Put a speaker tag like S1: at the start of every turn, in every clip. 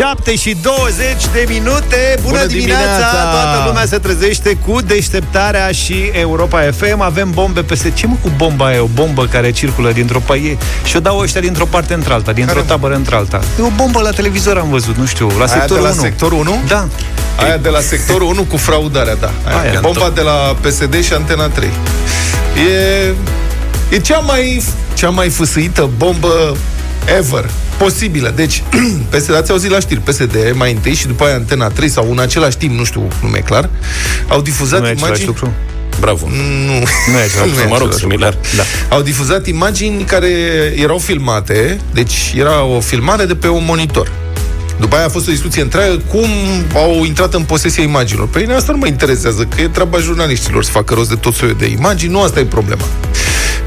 S1: 7 și 20 de minute Bună,
S2: Bună
S1: dimineața!
S2: dimineața!
S1: Toată lumea se trezește cu deșteptarea și Europa FM Avem bombe peste... Ce mă cu bomba e? O bombă care circulă dintr-o paie Și o dau ăștia dintr-o parte într-alta Dintr-o
S2: Care, mă?
S1: tabără într-alta E o bombă la televizor am văzut, nu știu La
S2: Aia
S1: sectorul
S2: de la
S1: 1
S2: sectorul 1?
S1: Da
S2: Aia de la sectorul 1 cu fraudarea, da. Aia,
S1: Aia,
S2: Aia bomba
S1: tot.
S2: de la PSD și Antena 3. E, e cea mai cea mai fâsâită bombă ever posibilă. Deci, PSD, ați auzit la știri, PSD mai întâi și după aia Antena 3 sau în același timp, nu știu nume clar, au difuzat
S1: Nu e același
S2: imagini...
S1: lucru?
S3: Bravo.
S2: Nu,
S1: Nu e același
S2: Nu e
S3: mă rog,
S2: același
S3: similar.
S1: Da.
S2: au difuzat imagini care erau filmate, deci era o filmare de pe un monitor. După aia a fost o discuție întreagă cum au intrat în posesia imaginilor. Pe mine asta nu mă interesează, că e treaba jurnaliștilor să facă rost de tot soiul de imagini, nu asta e problema.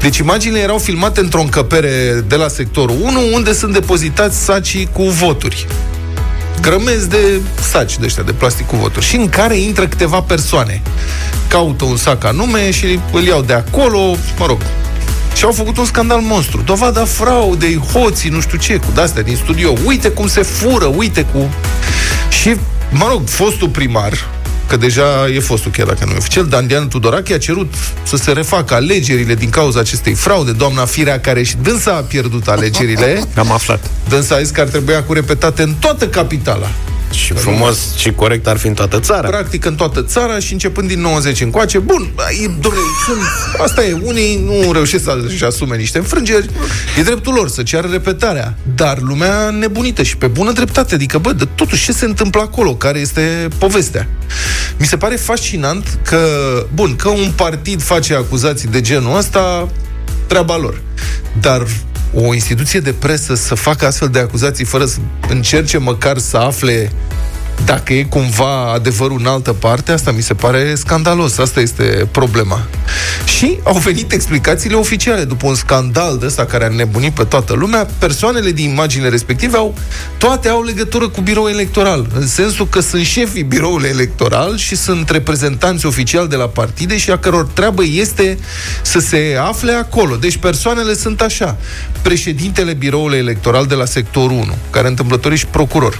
S2: Deci imaginile erau filmate într-o încăpere de la sectorul 1, unde sunt depozitați sacii cu voturi. Grămezi de saci de ăștia, de plastic cu voturi. Și în care intră câteva persoane. Caută un sac anume și îl iau de acolo, mă rog, și au făcut un scandal monstru. Dovada fraudei, hoții, nu știu ce, cu de-astea din studio. Uite cum se fură, uite cu... Și, mă rog, fostul primar, că deja e fostul chiar dacă nu e oficial, Dandian Tudorache a cerut să se refacă alegerile din cauza acestei fraude. Doamna Firea, care și dânsa a pierdut alegerile,
S1: Am aflat
S2: dânsa a zis că ar trebui cu repetate în toată capitala.
S3: Și frumos și corect ar fi în toată țara.
S2: Practic în toată țara și începând din 90 încoace. Bun, e, domnule, sunt, asta e, unii nu reușesc să-și asume niște înfrângeri. E dreptul lor să ceară repetarea. Dar lumea nebunită și pe bună dreptate. Adică, bă, de totuși ce se întâmplă acolo? Care este povestea? Mi se pare fascinant că, bun, că un partid face acuzații de genul ăsta, treaba lor. Dar o instituție de presă să facă astfel de acuzații fără să încerce măcar să afle dacă e cumva adevărul în altă parte, asta mi se pare scandalos. Asta este problema. Și au venit explicațiile oficiale. După un scandal de ăsta care a nebunit pe toată lumea, persoanele din imaginile respective au, toate au legătură cu biroul electoral. În sensul că sunt șefii biroului electoral și sunt reprezentanți oficiali de la partide și a căror treabă este să se afle acolo. Deci persoanele sunt așa. Președintele biroului electoral de la sectorul 1, care întâmplător e și procuror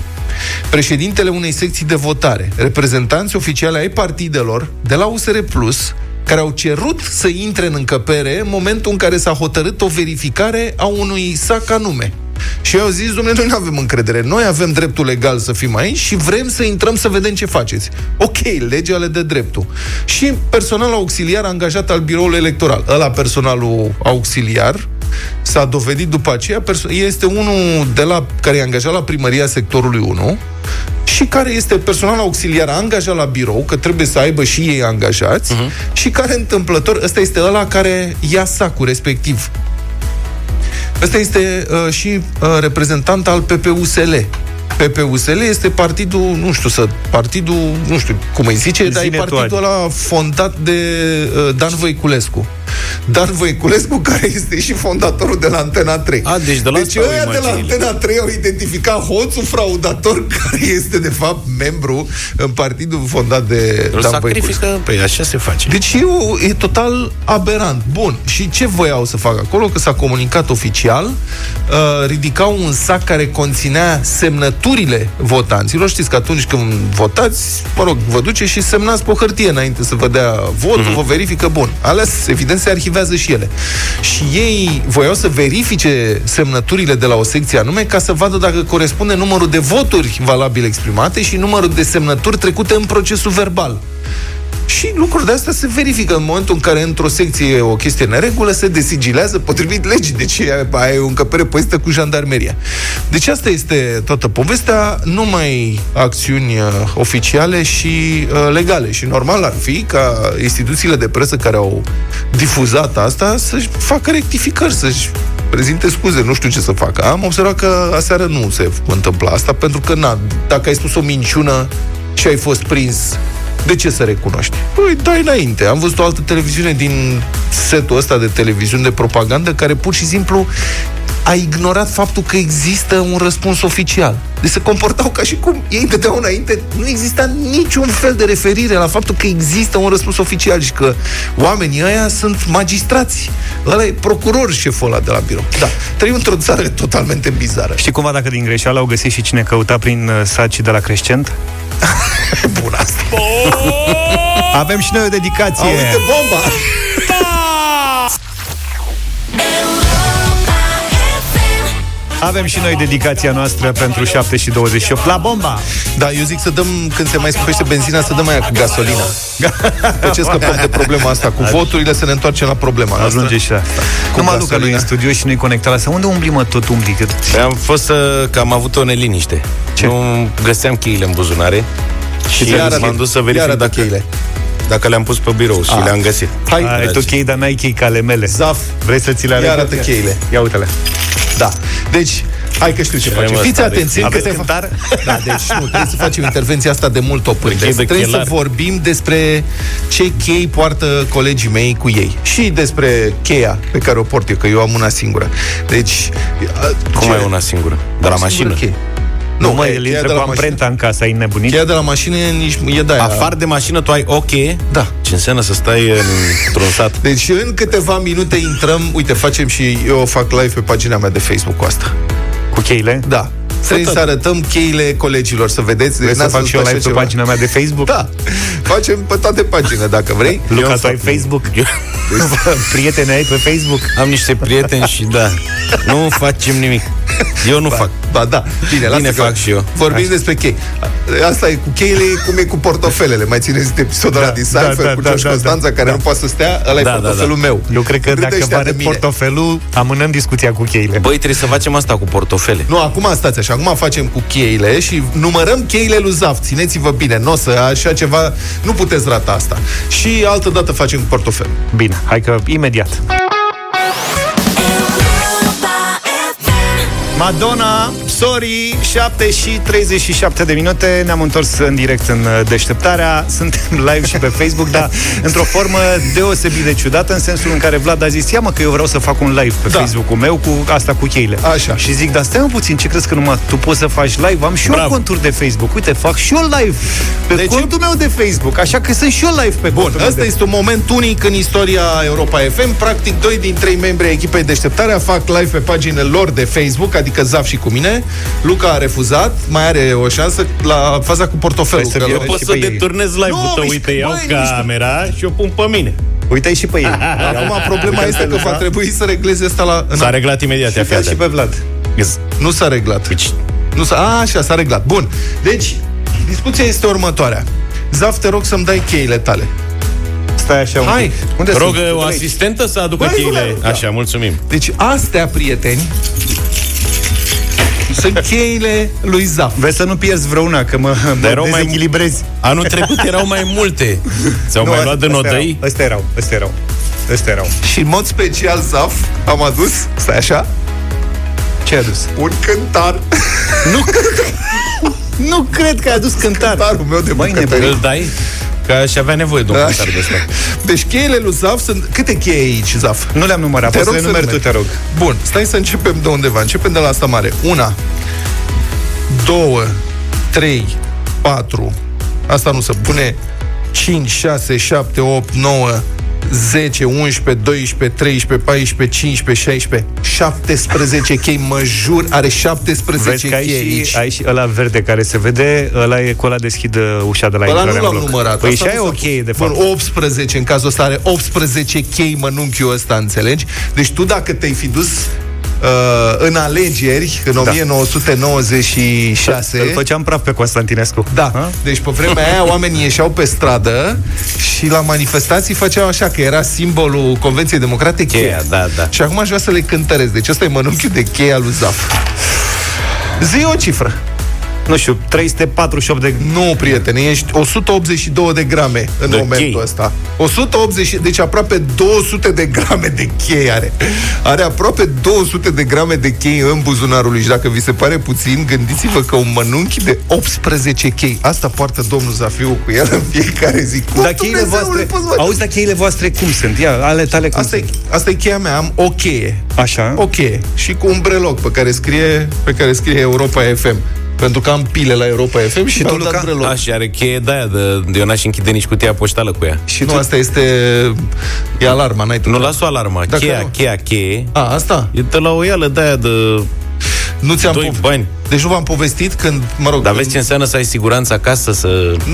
S2: președintele unei secții de votare, reprezentanți oficiali ai partidelor de la USR Plus, care au cerut să intre în încăpere în momentul în care s-a hotărât o verificare a unui sac anume. Și eu au zis, domnule, noi nu avem încredere. Noi avem dreptul legal să fim aici și vrem să intrăm să vedem ce faceți. Ok, legea le dă dreptul. Și personalul auxiliar angajat al biroului electoral. Ăla personalul auxiliar s-a dovedit după aceea, perso- este unul de la, care e angajat la primăria sectorului 1 și care este personal auxiliar angajat la birou, că trebuie să aibă și ei angajați, uh-huh. și care întâmplător, ăsta este ăla care ia sacul respectiv. Ăsta este uh, și uh, reprezentant al PPUSL. PPUSL este partidul, nu știu să, partidul, nu știu cum îi zice, dar e
S1: Zine tu,
S2: partidul
S1: Adi.
S2: ăla fondat de uh, Dan Voiculescu. Dan Voiculescu, care este și fondatorul de la Antena 3.
S3: A, deci de la
S2: deci
S3: asta au
S2: ăia de la
S3: imaginile.
S2: Antena 3 au identificat hoțul fraudator care este, de fapt, membru în partidul fondat de
S3: Îl
S2: Dan Voiculescu.
S3: sacrifică, păi așa se face.
S2: Deci e, o- e total aberant. Bun, și ce voiau să facă acolo? Că s-a comunicat oficial, uh, ridicau un sac care conținea semnăturile votanților. Știți că atunci când votați, mă rog, vă duce și semnați pe o hârtie înainte să vă dea votul,
S3: Mhm.
S2: vă verifică, bun. Ales, evident, se arhivează și ele. Și ei voiau să verifice semnăturile de la o secție anume ca să vadă dacă corespunde numărul de voturi valabil exprimate și numărul de semnături trecute în procesul verbal. Și lucruri de astea se verifică în momentul în care într-o secție e o chestie neregulă, se desigilează potrivit legii. Deci e- aia e o încăpere păzită cu jandarmeria. Deci asta este toată povestea, numai acțiuni uh, oficiale și uh, legale. Și normal ar fi ca instituțiile de presă care au difuzat asta să-și facă rectificări, să-și prezinte scuze, nu știu ce să facă. Am observat că aseară nu se întâmpla asta, pentru că, na, dacă ai spus o minciună și ai fost prins De ce să recunoști? Păi, dai înainte. Am văzut o altă televiziune din setul ăsta de televiziuni de propagandă care pur și simplu a ignorat faptul că există un răspuns oficial. Deci se comportau ca și cum ei dădeau înainte, nu exista niciun fel de referire la faptul că există un răspuns oficial și că oamenii ăia sunt magistrați. Ăla e procuror șeful ăla de la birou. Da, trăim într-o țară totalmente bizară.
S1: Știi cumva dacă din greșeală au găsit și cine căuta prin uh, saci de la Crescent?
S2: Bun asta.
S1: Avem și noi o dedicație.
S2: Uite bomba!
S1: Avem și noi dedicația noastră pentru 7 și 28 la bomba.
S2: Da, eu zic să dăm, când se mai scumpește benzina, să dăm aia cu gasolina. De ce scăpăm de problema asta? Cu voturile să ne întoarcem la problema noastră.
S1: Ajunge și la asta. Numai Luca nu e în studio și nu-i conectat la asta. Unde umbli, mă, tot umbli? Cât...
S3: Păi am fost să, că am avut o neliniște.
S1: Ce?
S3: Nu găseam cheile în buzunare. Și
S2: Iar
S3: m-am
S2: arată-
S3: dus să
S2: iar
S3: verific
S2: arată
S3: dacă,
S2: cheile.
S3: Dacă le-am pus pe birou și
S2: Ah.
S3: le-am găsit.
S2: Hai,
S1: Ai tu chei, dar n-ai chei ca ale mele.
S2: Zaf.
S1: Vrei să ți le arăt?
S2: Ia arată cheile.
S1: Ia uite-le.
S2: Da. Deci, hai că știu ce
S3: Ce
S2: facem.
S3: vrem
S2: Fiți
S3: asta,
S2: atenți,
S3: deci-
S2: încă
S1: Aveți
S2: se
S1: cântar?
S2: Da, deci nu, trebuie să facem intervenția asta de mult oprând.
S3: Chei de
S2: Trebuie să
S3: chelar.
S2: vorbim despre ce chei poartă colegii mei cu ei. Și despre cheia pe care o port eu, că eu am una singură. Deci...
S3: Cum
S2: ce?
S3: ai una singură? De la
S2: Am singură
S3: mașină?
S2: cheie.
S1: Nu, mă,
S2: e
S1: el
S2: cheia
S1: intră
S2: de
S1: cu
S2: la mașină.
S1: amprenta în casa, ai nebunit?
S2: Cheia de la mașină nici e de aia.
S3: Afară de mașină tu ai o cheie?
S2: Da.
S3: Ce înseamnă să stai într-un sat?
S2: Deci în câteva minute intrăm, uite, facem și eu fac live pe pagina mea de Facebook cu asta.
S1: Cu cheile?
S2: Da. Trebuie să arătăm cheile colegilor, să vedeți.
S1: Vrei
S2: Deci
S1: să
S2: n-ați
S1: fac și eu
S2: văzut
S1: live
S2: așa
S1: pe
S2: ceva?
S1: pagina mea de Facebook?
S2: Da. Facem pe toate paginile, dacă vrei.
S1: Luca,
S3: Eu
S1: tu ai
S3: fac-
S1: Facebook?
S3: Eu
S1: Prieteni ai pe Facebook?
S3: am niște prieteni și da, nu facem nimic. Eu nu fac.
S2: Ba da, bine, lasă
S3: Bine
S2: că
S3: fac și eu.
S2: Vorbim
S3: Așa.
S2: despre chei. Asta e cu cheile, cum e cu portofelele. Mai țineți episodul ăla
S1: Da,
S2: din
S1: da,
S2: Seinfeld
S1: da,
S2: cu
S1: da,
S2: George
S1: da,
S2: Constanța,
S1: da,
S2: care
S1: da.
S2: nu poate să stea, ăla e
S3: Da, da,
S2: portofelul
S3: da.
S2: meu.
S1: Eu cred că
S2: Râde
S1: dacă
S2: ăștia
S1: vă
S2: de
S1: arăt
S2: mine.
S1: portofelul, amânăm discuția cu cheile.
S3: Băi, trebuie să facem asta cu portofele.
S2: Nu, acum stați așa, acum facem cu cheile și numărăm cheile lui Zaf. Țineți-vă bine, nu o să așa ceva, nu puteți rata asta. Și altă dată facem cu portofelul.
S1: Bine, hai că imediat. Madonna, sorry, 7 și 37 de minute Ne-am întors în direct în uh, deșteptarea Suntem live și pe Facebook Dar într-o formă deosebit de ciudată În sensul în care Vlad a zis Ia mă că eu vreau să fac un live pe
S2: Da.
S1: Facebook-ul meu Cu asta cu cheile
S2: Așa.
S1: Și zic, dar stai mă puțin, ce crezi că numai tu poți să faci live? Am și eu
S3: Bravo.
S1: conturi de Facebook Uite, fac și eu live pe
S2: Deci-
S1: contul meu de Facebook Așa că sunt și eu live pe
S2: Bun,
S1: contul meu
S2: ăsta
S1: de
S2: este un moment unic în istoria Europa FM. Practic, doi din trei membri ai echipei deșteptarea fac live pe paginile lor de Facebook, adică Zaf și cu mine. Luca a refuzat, mai are o șansă la faza cu portofelul.
S1: Păi să
S2: că
S1: fie
S2: la-
S1: și
S3: Poți
S1: pe
S3: să
S1: ei.
S3: deturnezi live-ul
S2: Nu,
S3: tău,
S2: mișc-
S3: uite, iau
S2: băi, mișc-
S3: camera și o pun pe mine.
S1: Uite-i și pe ei
S2: Acum problema este că va trebui să regleze asta la... în-
S3: S-a reglat imediat, ia
S1: Ia
S3: fii
S1: și pe Vlad
S3: atent.
S2: Nu s-a reglat.
S3: Deci,
S2: Nu s-a... A, așa, s-a reglat. Bun. Deci, discuția este următoarea. Zaf, te rog să-mi dai cheile tale.
S1: Stai așa un
S2: Hai.
S1: pic. Unde
S3: Rogă
S1: sunt?
S3: o asistentă să aducă
S2: Băi,
S3: cheile.
S2: băi, da.
S3: Așa, mulțumim.
S2: Deci, astea, prieteni, sunt cheile lui Zaf.
S1: Vezi să nu pierzi vreuna, că mă, mă
S3: erau mai-
S1: dezechilibrezi.
S3: Anul trecut erau mai multe. Ți-au mai luat de nodăi?
S1: Ăstea erau, ăstea erau. Ăstea erau.
S2: Și în mod special, Zaf, am adus, stai așa,
S1: Ce ai adus?
S2: un cântar.
S1: Nu, nu cred că ai adus cântar.
S2: Cântarul meu de
S1: Băi,
S2: bucătărie.
S3: Îl dai? Că aș avea nevoie de un
S2: Da.
S3: cântar de ăsta.
S2: Deci cheile lui Zaf sunt... Câte cheie aici, Zaf?
S1: Nu le-am numărat,
S2: Te
S1: poți să
S2: rog
S1: le
S2: să
S1: numeri tu,
S2: numeri.
S1: te rog.
S2: Bun, stai să începem de undeva. Începem de la asta mare. Una, două, trei, patru. Asta nu se pune. 5, 6, 7, 8, 9, 10, 11, 12, 13, 14, 15, 16, 17 chei, mă jur, are 17
S1: Vezi că ai
S2: chei aici.
S1: și, ai și ăla verde care se vede, ăla e cu ăla deschid uh, ușa de la
S2: Ăla
S1: intrare
S2: nu
S1: în
S2: l-am
S1: bloc.
S2: numărat.
S1: Păi
S2: Asta
S1: și ai
S2: nu
S1: o
S2: s-a
S1: cheie, de
S2: Bun,
S1: fapt.
S2: 18 în cazul ăsta are 18 chei mănunchiul ăsta, înțelegi? Deci tu dacă te-ai fi dus uh, în alegeri în 1996
S1: Îl făceam praf pe Constantinescu.
S2: da,
S1: Ha?
S2: deci pe vremea aia oamenii ieșeau pe stradă și la manifestații făceau așa, că era simbolul Convenției Democrate cheia.
S3: Cheia, da, da.
S2: Și acum aș vrea să le cântăresc. Deci ăsta e mănunchiul de cheia lui Zaf. Zi o cifră.
S1: Nu știu, 348 de...
S2: Nu, prietene, ești 182 de grame în
S3: De
S2: momentul
S3: chei.
S2: ăsta. 180, deci aproape 200 de grame de chei are. Are aproape 200 de grame de chei în buzunarul lui și dacă vi se pare puțin, gândiți-vă că un mănunchi de 18 chei. Asta poartă domnul Zafiu cu el în fiecare zi. Cum
S1: Dar cheile
S2: Dumnezeule
S1: voastre...
S2: poți, mă?
S1: Auzi, dar cheile voastre cum sunt? Ia, ale tale cum
S2: Asta e,
S1: sunt?
S2: asta e cheia mea, am o cheie.
S1: Așa?
S2: O cheie. Și cu un breloc pe care scrie, pe care scrie Europa FM. Pentru că am pile la Europa FM și,
S1: tu,
S2: mi-au dat
S1: Luca?
S2: breloc.
S3: Da, și are cheie de aia, de, eu n-aș închide nici cutia poștală cu ea.
S1: Și
S2: nu,
S1: tu...
S2: asta este... E alarma, n-ai tu.
S3: Nu las o alarmă.
S2: Dacă
S3: cheia,
S2: nu-
S3: cheia, cheie.
S2: A, asta?
S3: E de la o ială de aia de...
S2: Nu ți-am
S3: Doi bani.
S2: Deci nu v-am povestit când, mă rog...
S3: Dar
S2: când...
S3: vezi ce înseamnă să ai siguranță acasă, să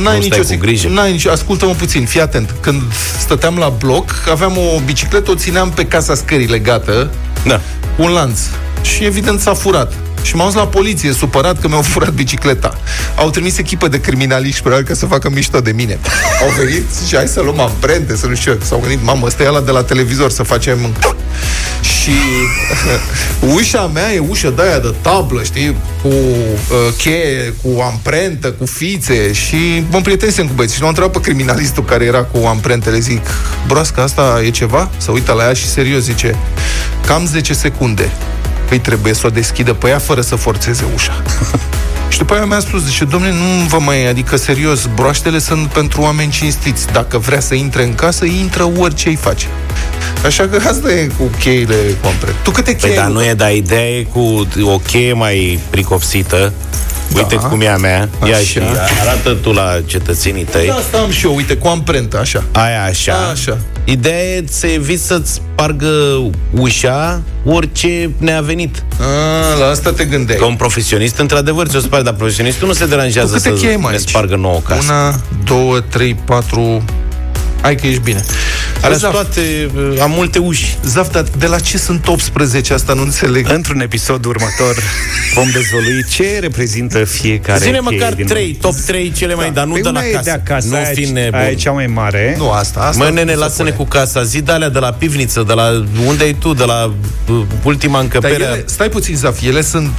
S2: N-ai
S3: nu stai
S2: nicio,
S3: cu grijă.
S2: N-ai nicio... Ascultă-mă puțin, fii atent. Când stăteam la bloc, aveam o bicicletă, o țineam pe casa scării legată,
S3: Da.
S2: cu un lanț. Și evident s-a furat. Și m-am dus la poliție, supărat că mi-au furat bicicleta. Au trimis echipă de criminaliști, probabil, ca să facă mișto de mine. Au venit și hai să luăm amprente, să nu știu ce. S-au gândit, mamă, ăsta e ăla de la televizor, să facem... Și ușa mea e ușă de aia de tablă, știi? Cu uh, cheie, cu amprentă, cu fițe și mă prietenisem cu băieții și l-am întrebat pe criminalistul care era cu amprentele, zic, broască, asta e ceva? Să uită la ea și serios zice, cam 10 secunde. Păi trebuie să o deschidă pe ea fără să forțeze ușa. Și după aia mi-a spus, zice, domnule, nu vă mai, adică serios, broaștele sunt pentru oameni cinstiți. Dacă vrea să intre în casă, intră orice îi face. Așa că asta e cu cheile complet. Tu câte
S3: Păi,
S2: cheie
S3: dar
S2: ai,
S3: nu e, dar ideea e cu o cheie mai pricopsită. Uite
S2: Da.
S3: cum e a mea. Ia
S2: Așa.
S3: și arată tu la cetățenii tăi.
S2: Da, asta am și eu, uite, cu amprentă, așa.
S3: Aia așa.
S2: Așa.
S3: Ideea e să eviți să-ți spargă ușa orice ne-a venit.
S2: A, la asta te gândeai.
S3: Ca un profesionist, într-adevăr, ți-o spargi, dar profesionistul nu se
S2: Tu
S3: deranjează
S2: câte
S3: să
S2: cheie mai
S3: ne
S2: aici?
S3: spargă nouă casă.
S2: Una, două, trei, patru... Hai că ești bine.
S3: Are
S2: Zaf,
S3: toate, am multe uși.
S2: Zaf, dar de la ce sunt 18? Asta nu înțeleg.
S1: Într-un episod următor vom dezvălui ce reprezintă fiecare
S3: Zine
S1: cheie
S3: măcar
S1: din
S3: 3, top 3 cele mai, dar nu
S1: Păi
S3: de la
S1: una e
S3: casă.
S1: de acasă,
S3: nu
S1: aia,
S3: fi
S1: aia
S3: nebun.
S1: e cea mai mare.
S2: Nu, asta, asta...
S3: Mă, nene,
S2: nu se
S3: lasă-ne
S2: pune.
S3: cu casa. Zi de alea de la pivniță, de la unde ai tu, de la uh, ultima
S2: Dar
S3: încăpere.
S2: ele, stai puțin, Zaf, ele sunt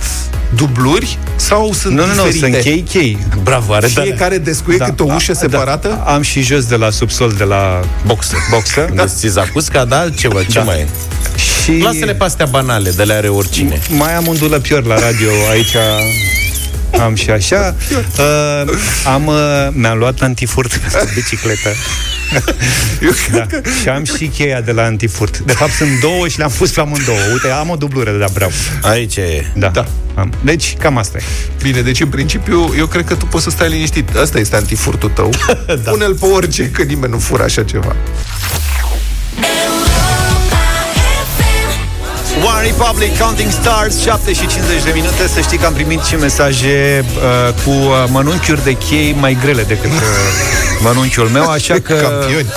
S2: dubluri sau sunt
S1: Nu, nu, nu,
S2: diferite?
S1: sunt chei, chei.
S3: Bravo, are de alea.
S2: Fiecare descuie da. câte o ușă
S1: A-
S2: separată?
S1: Da, am și jos de la subsol, de la
S3: Boxă.
S1: Boxă.
S3: Da. Ți zacusca, da, altceva, ce
S1: Da.
S3: mai e?
S1: Și
S3: Lasă-le pe astea banale, de le are oricine.
S1: mai am un dulăpior la radio aici. Am și așa. Uh, am, uh, mi-am luat antifurt pentru bicicletă.
S2: Eu
S1: Da. Și am și cheia de la antifurt. De fapt sunt două și le-am pus pe amândouă. Uite, am o dublură de la breau.
S3: Aici e.
S1: Da.
S2: Da.
S1: Am. Deci, cam asta e.
S2: Bine, deci în principiu eu cred că tu poți să stai liniștit. Asta este antifurtul tău. da. Pune-l pe orice, că nimeni nu fură așa ceva.
S1: One Republic Counting Stars 7 și 50 de minute. Să știi că am primit și mesaje uh, Cu uh, mănunchiuri de chei Mai grele decât uh, mănunchiul meu Așa că
S2: Campioni.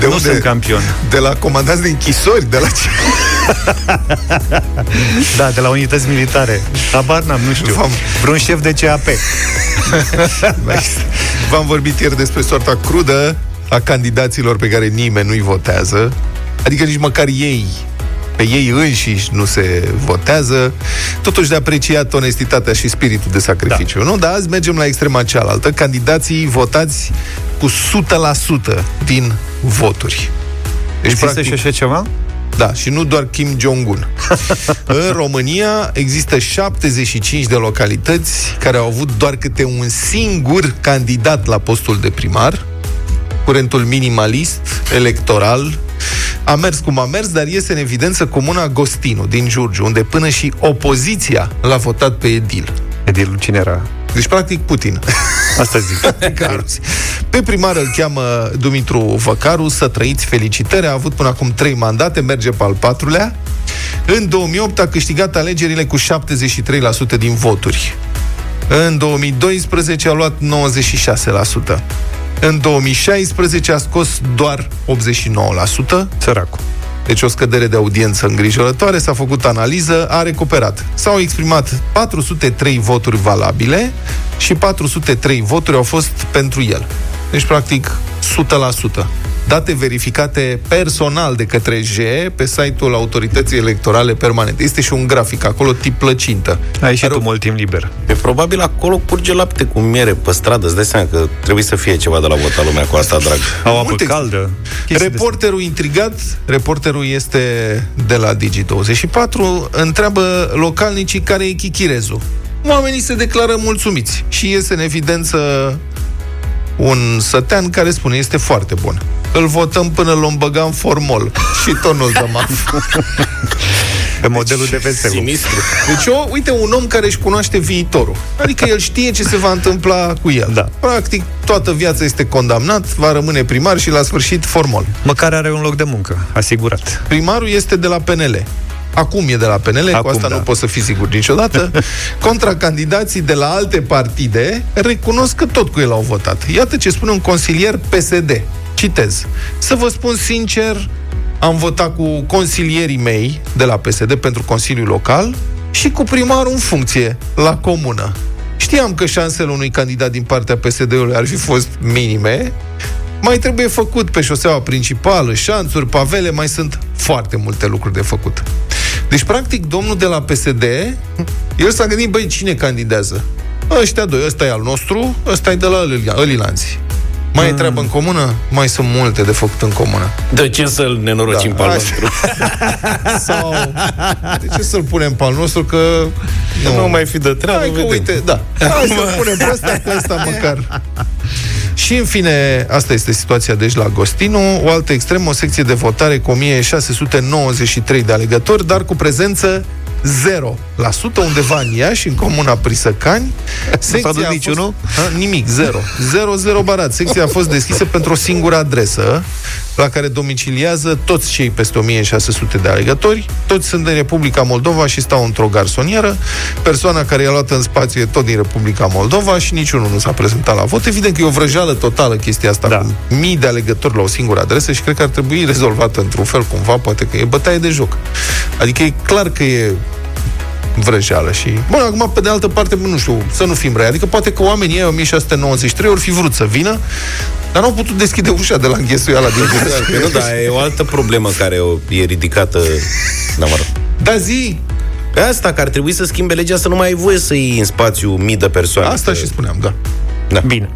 S2: De
S1: nu sunt campion.
S2: De la comandați de închisori, de la ce?
S1: Da, de la unități militare. Habar n-am, nu știu.
S2: V-am-
S1: Vreun șef de CAP
S2: V-am vorbit ieri despre soarta crudă a candidaților pe care nimeni nu-i votează. Adică nici măcar ei pe ei înșiși nu se votează, totuși de apreciat onestitatea și spiritul de sacrificiu, da. nu? Dar azi mergem la extrema cealaltă. Candidații votați cu 100% din voturi. Deci,
S1: Există și așa ceva?
S2: da, și nu doar Kim Jong-un. în România există 75 de localități care au avut doar câte un singur candidat la postul de primar. Curentul minimalist, electoral, a mers cum a mers, dar iese în evidență comuna Gostinu, din Giurgiu, unde până și opoziția l-a votat pe Edil.
S1: Edil, cine era?
S2: Deci, practic, Putin.
S1: Asta zic
S2: Văcaru. Pe primar îl cheamă Dumitru Văcaru, să trăiți felicitări, a avut până acum trei mandate, merge pe al patrulea. În 2008 a câștigat alegerile cu 73% din voturi. În 2012 a luat 96%. În 2016 a scos doar 89%.
S1: Săracul
S2: Deci o scădere de audiență îngrijorătoare, s-a făcut analiză, a recuperat. S-au exprimat 403 voturi valabile și 403 voturi au fost pentru el. Deci, practic, 100%. Date verificate personal de către GE pe site-ul Autorității Electorale Permanente. Este și un grafic acolo, tip plăcintă.
S1: Ai și
S2: Are
S1: tu
S2: o-
S1: mult timp liber.
S3: E probabil acolo curge lapte cu miere pe stradă. Îți dai seama că trebuie să fie ceva de la votat lumea cu asta, drag.
S1: Au apă
S2: Multe-
S1: caldă. chestii de
S2: Reporterul intrigat, reporterul este de la Digi24, întreabă localnicii care e chichirezul. Oamenii se declară mulțumiți și iese în evidență un sătean care spune este foarte bun. Îl votăm până l-om băga în formol și tot nu-l dăm af.
S1: Pe modelul de vesel.
S3: Sinistru.
S2: Deci, o, uite, un om care își cunoaște viitorul. Adică el știe ce se va întâmpla cu el.
S1: Da.
S2: Practic, toată viața este condamnat, va rămâne primar și la sfârșit formol.
S1: Măcar are un loc de muncă, asigurat.
S2: Primarul este de la PNL. Acum e de la PNL, Acum, cu
S1: Acum,
S2: asta
S1: da.
S2: nu pot să fiu sigur niciodată. Contracandidații de la alte partide recunosc că tot cu el au votat. Iată ce spune un consilier PSD. Citez. Să vă spun sincer, am votat cu consilierii mei de la PSD pentru Consiliul Local și cu primarul în funcție, la comună. Știam că șansele unui candidat din partea PSD-ului ar fi fost minime, mai trebuie făcut pe șoseaua principală, șanțuri, pavele, mai sunt foarte multe lucruri de făcut. Deci, practic, domnul de la PSD, el s-a gândit, băi, cine candidează? Ăștia doi, ăsta e al nostru, ăsta e de la Îlilanți. Mai e treabă în comună? Mai sunt multe de făcut în comună.
S3: De ce să-l nenorocim
S2: Da,
S3: pe al
S2: așa.
S3: nostru?
S2: Sau, de ce să-l punem pe al nostru, că...
S3: Nu mai fi de treabă,
S2: Hai că,
S3: vedem.
S2: uite, da. Hai să punem pe ăsta, că ăsta măcar. Și în fine, asta este situația deci la Gostinu, o altă extremă, o secție de votare cu 1693 de alegători, dar cu prezență 0% undeva în Iași, în comuna Prisăcani. Secția
S1: dus
S2: a
S1: niciunul?
S2: A, nimic, zero. Zero, zero barat. Secția a fost deschisă pentru o singură adresă, la care domiciliază toți cei peste 1600 de alegători. Toți sunt din Republica Moldova și stau într-o garsonieră. Persoana care i-a luat în spațiu e tot din Republica Moldova și niciunul nu s-a prezentat la vot. Evident că e o vrăjeală totală chestia asta,
S1: Da.
S2: cu mii de alegători la o singură adresă și cred că ar trebui rezolvată într-un fel, cumva, poate că e bătaie de joc. Adică e clar că e vrăjeală și... Bun, acum, pe de altă parte, nu știu, să nu fim răi. Adică poate că oamenii ei, 1693, ori fi vrut să vină, dar n-au putut deschide ușa de la înghesuiala din
S3: Păi nu, dar e o altă problemă care o- e ridicată. Da, mă rog.
S2: Da, zi!
S3: Pe asta, că ar trebui să schimbe legea să nu mai ai voie să iei în spațiu mii de persoane.
S2: Asta
S3: Că-
S2: și spuneam, da.
S3: Da.
S1: Bine.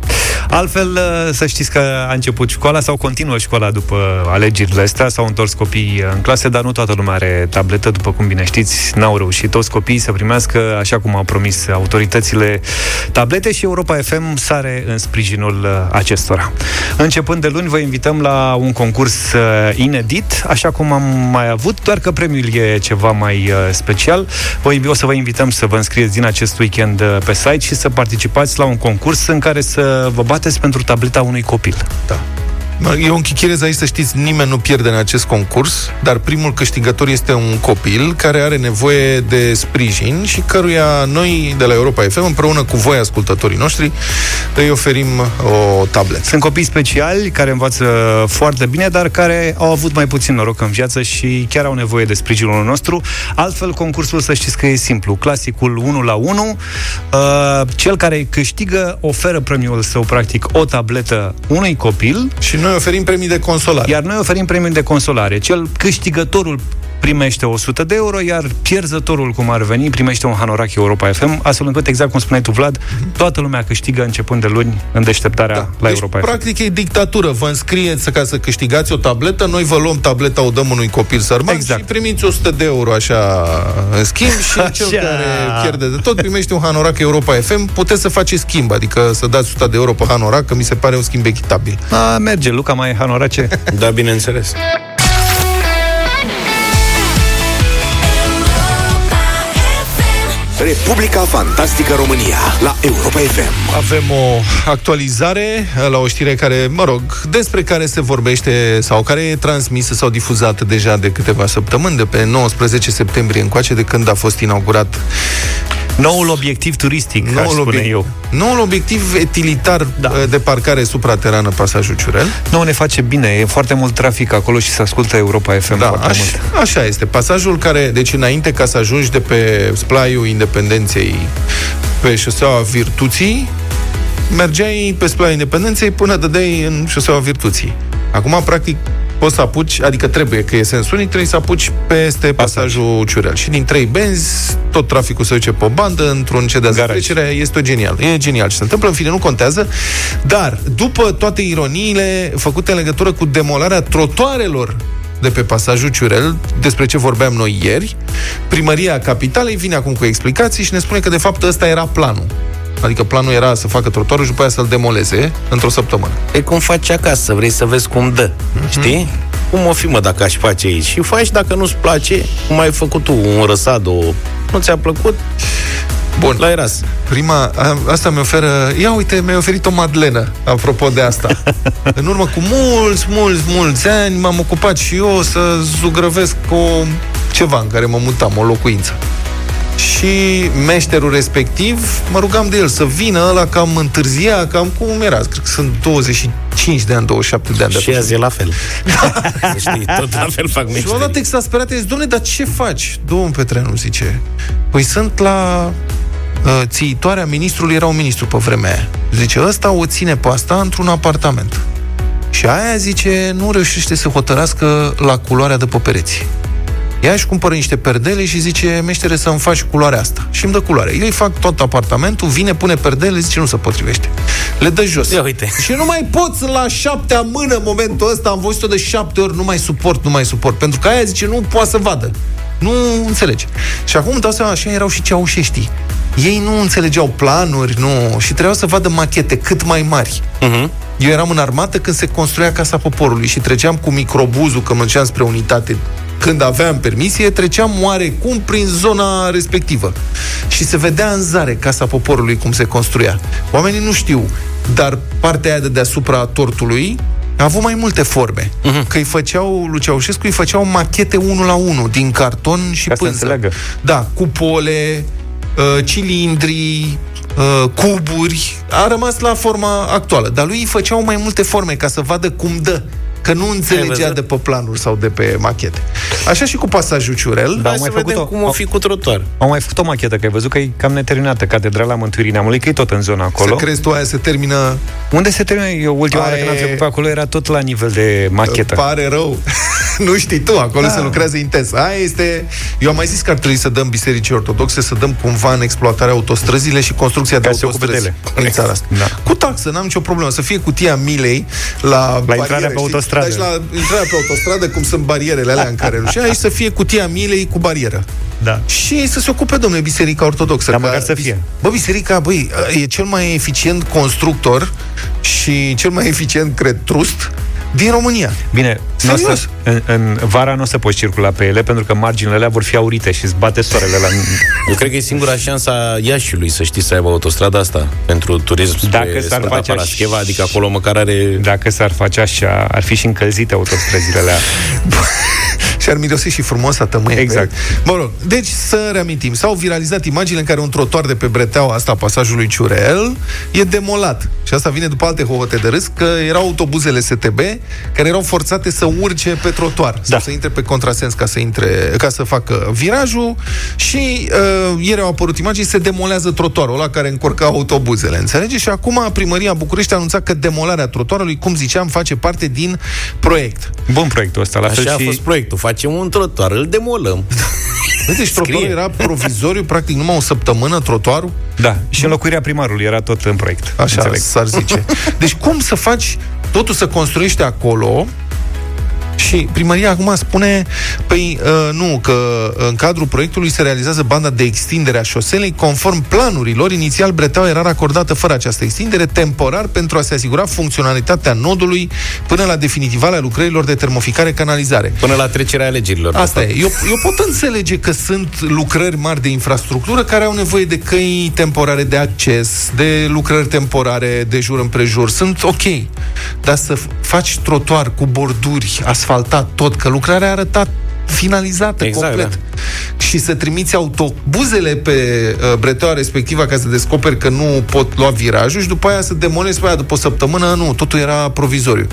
S1: Altfel, uh, să știți că a început școala sau continuă școala după alegerile astea, s-au întors copiii în clase, dar nu toată lumea are tabletă, după cum bine știți, n-au reușit toți copiii să primească, așa cum au promis autoritățile, tablete și Europa FM sare în sprijinul uh, acestora. Începând de luni, vă invităm la un concurs uh, inedit, așa cum am mai avut, doar că premiul e ceva mai uh, special. Vă invi- o să vă invităm să vă înscrieți din acest weekend uh, pe site și să participați la un concurs în care să vă bateți pentru tableta unui copil.
S2: Da. E un chichirez aici, să știți, nimeni nu pierde în acest concurs, dar primul câștigător este un copil care are nevoie de sprijin și căruia noi, de la Europa FM, împreună cu voi, ascultătorii noștri, îi oferim o tabletă.
S1: Sunt copii speciali care învață foarte bine, dar care au avut mai puțin noroc în viață și chiar au nevoie de sprijinul nostru. Altfel, concursul, să știți că e simplu. Clasicul 1 la 1. Uh, cel care câștigă oferă premiul său, practic, o tabletă unui copil,
S2: Și noi oferim premii de consolare.
S1: iar noi oferim premiul de consolare. Cel câștigătorul primește 100 de euro, iar pierzătorul, cum ar veni, primește un hanorac Europa FM, astfel încât, exact cum spuneai tu, Vlad, toată lumea câștigă începând de luni în deșteptarea da. la
S2: deci,
S1: Europa FM.
S2: practic, e dictatură. Vă înscrieți ca să câștigați o tabletă, noi vă luăm tableta, o dăm unui copil sărman
S1: Exact.
S2: și primiți 100 de euro așa în schimb și
S1: Așa.
S2: cel care pierde de tot primește un hanorac Europa FM. Puteți să faceți schimb, adică să dați 100 de euro pe hanorac, că mi se pare un schimb echitabil.
S1: A, merge, Luca, mai e hanorace?
S3: Da, bineînțeles.
S4: Republica Fantastică România la Europa FM.
S2: Avem o actualizare la o știre care, mă rog, despre care se vorbește sau care e transmisă sau difuzată deja de câteva săptămâni, de pe 19 septembrie încoace, de când a fost inaugurat
S1: Noul obiectiv turistic, aș spune
S2: obiect-
S1: eu.
S2: noul obiectiv utilitar
S1: Da.
S2: da. de parcare supraterană pasajul Ciurel.
S1: Nu ne face bine, e foarte mult trafic acolo și se ascultă Europa FM
S2: Da,
S1: foarte
S2: aș,
S1: mult.
S2: așa este. Pasajul care, deci înainte ca să ajungi de pe splaiul Independenței pe șoseaua Virtuții, mergeai pe splaiul Independenței până dădeai în șoseaua Virtuții. Acum, practic, poți să apuci, adică trebuie, că e sens unic, trebuie să apuci peste pasajul Ciurel. Și din trei benzi, tot traficul se duce pe o bandă, într-un cedează
S1: Garaj.
S2: trecerea, este genial. E genial ce se întâmplă, în fine, nu contează. Dar, după toate ironiile făcute în legătură cu demolarea trotoarelor de pe pasajul Ciurel, despre ce vorbeam noi ieri, primăria capitalei vine acum cu explicații și ne spune că de fapt ăsta era planul. Adică planul era să facă trotuarul și după aia să-l demoleze într-o săptămână.
S3: E cum faci acasă, vrei să vezi cum dă.
S2: Mhm.
S3: Știi? Cum o fi, mă, dacă aș face aici? Și faci dacă nu-ți place, cum ai făcut tu, un răsad, o... Nu ți-a plăcut?
S2: Bun.
S3: La eras.
S2: Prima, a, asta mi oferă... Ia uite, mi-a oferit o madlenă, apropo de asta. în urmă cu mulți, mulți, mulți ani m-am ocupat și eu să zugrăvesc o ceva în care mă mutam, o locuință. Și meșterul respectiv, mă rugam de el să vină, ăla cam întârzia, cam cum era, cred că sunt 25 de ani, 27 de ani. de
S3: Și
S2: atunci.
S3: azi e la fel. Să știi, tot la fel fac
S2: Și l-am dat
S3: meșterii.
S2: exasperat, i-a zis, domnule, dar ce faci? Domnul Petreanu zice, păi sunt la uh, țiitoarea ministrului, era un ministru pe vremea aia. Zice, ăsta o ține pe asta într-un apartament. Și aia, zice, nu reușește să hotărască la culoarea de pe pereți. Ea își cumpără niște perdele și zice, meștere, să-mi faci culoarea asta. Și îmi dă culoare. Eu îi fac tot apartamentul, vine, pune perdele, zice, nu se potrivește. Le dă jos.
S3: Ia uite.
S2: Și nu mai pot la șaptea mână în momentul ăsta, am văzut-o de șapte ori, nu mai suport, nu mai suport. Pentru că aia zice, nu poate să vadă. Nu înțelege. Și acum îmi dau seama, așa erau și ceaușeștii. Ei nu înțelegeau planuri, nu, și trebuiau să vadă machete cât mai mari.
S3: Mhm.
S2: Eu eram în armată când se construia Casa Poporului și treceam cu microbuzul, că mă duceam spre unitate când aveam permisie, treceam oarecum prin zona respectivă. Și se vedea în zare Casa Poporului cum se construia. Oamenii nu știu, dar partea aia de deasupra a tortului a avut mai multe forme. Uh-huh. Că îi făceau, lui Ceaușescu îi făceau machete unul la unul, din carton și
S1: Ca să
S2: pânză.
S1: înțeleagă.
S2: Da, cupole, uh, cilindri, uh, cuburi. A rămas la forma actuală. Dar lui îi făceau mai multe forme ca să vadă cum dă. Că nu înțelegea
S3: văzut?
S2: de pe planuri sau de pe machete. Așa și cu pasajul Ciurel.
S1: Da,
S3: Hai
S1: au
S3: să
S1: mai
S3: vedem
S1: făcut-o.
S3: cum o fi cu trotuar.
S1: Au mai făcut o machetă, că ai văzut că e cam neterminată Catedrala Mântuirii Neamului, că e tot în zona acolo.
S2: Să crezi tu aia se termină
S1: Unde se termină? Eu ultima
S2: Aia
S1: oară când am
S2: e-
S1: trecut pe acolo era tot la nivel de machetă.
S2: Pare rău. nu știi tu, acolo
S1: Da.
S2: se lucrează intens. Aia este... Eu am mai zis că ar trebui să dăm bisericii ortodoxe, să dăm cumva în exploatarea autostrăzile și construcția de
S1: Ca să se ocupe de
S2: autostrăzi
S1: ele.
S2: în țara asta.
S1: Da.
S2: Cu taxă, n-am nicio problemă. Să fie cutia milei la,
S1: La intrarea pe autostradă.
S2: Deci la intrarea pe autostradă, cum sunt barierele alea în care nu și aici să fie cutia milei cu barieră.
S1: Da.
S2: Și să se ocupe, domnule, Biserica Ortodoxă.
S1: Dar
S2: Că-
S1: măcar să fie.
S2: Bă, biserica, băi, e cel mai eficient constructor și cel mai eficient, cred, trust din România.
S1: Bine, n-o
S2: Serios?
S1: să, în, în vara nu o să poți circula pe ele pentru că marginile alea vor fi aurite și îți bate soarele la...
S3: Eu cred că e singura șansă a Iașiului să știi să aibă autostrada asta pentru turism spre
S1: Dacă s-ar
S3: Sfânta
S1: face
S3: Parascheva,
S1: aș-
S3: adică acolo măcar are...
S1: Dacă s-ar face așa, ar fi și încălzite autostrăzile alea.
S2: și ar mirosi și frumos a tămâie.
S1: Exact.
S2: Mă rog, deci să reamintim. S-au viralizat imaginile în care un trotuar de pe breteaua asta a pasajului Ciurel e demolat. Și asta vine după alte hohote de râs, că erau autobuzele STB care erau forțate să urce pe trotuar da. sau să intre pe contrasens ca să, intre, ca să facă virajul și uh, ieri au apărut imagini, se demolează trotuarul ăla care încurca autobuzele, înțelegi? Și acum primăria București a anunțat că demolarea trotuarului, cum ziceam, face parte din proiect.
S1: Bun proiectul ăsta, la fel
S3: Așa a
S1: și...
S3: fost proiectul. Facem un trotuar, îl demolăm.
S2: Deci trotuarul
S3: Scrie.
S2: era provizoriu, practic numai o săptămână trotuarul.
S1: Da, și înlocuirea primarului era tot în proiect.
S2: Așa
S1: înțeleg.
S2: s-ar zice. Deci cum să faci totul să construiește acolo și primăria acum spune, păi uh, nu, că în cadrul proiectului se realizează banda de extindere a șoselei conform planurilor. Inițial breteaua era racordată fără această extindere, temporar pentru a se asigura funcționalitatea nodului până la definitivarea lucrărilor de termoficare-canalizare.
S3: Până la trecerea alegerilor.
S2: Asta e. Eu, eu pot înțelege că sunt lucrări mari de infrastructură care au nevoie de căi temporare de acces, de lucrări temporare de jur împrejur. Sunt ok. Dar să f- faci trotuar cu borduri, asfaltat tot, că lucrarea a arătat finalizată
S3: Exact,
S2: complet.
S3: da.
S2: Și să trimiți autobuzele pe uh, breteaua respectivă ca să descoperi că nu pot lua virajul și după aia să demolezi pe aia după o săptămână, nu, totul era provizoriu.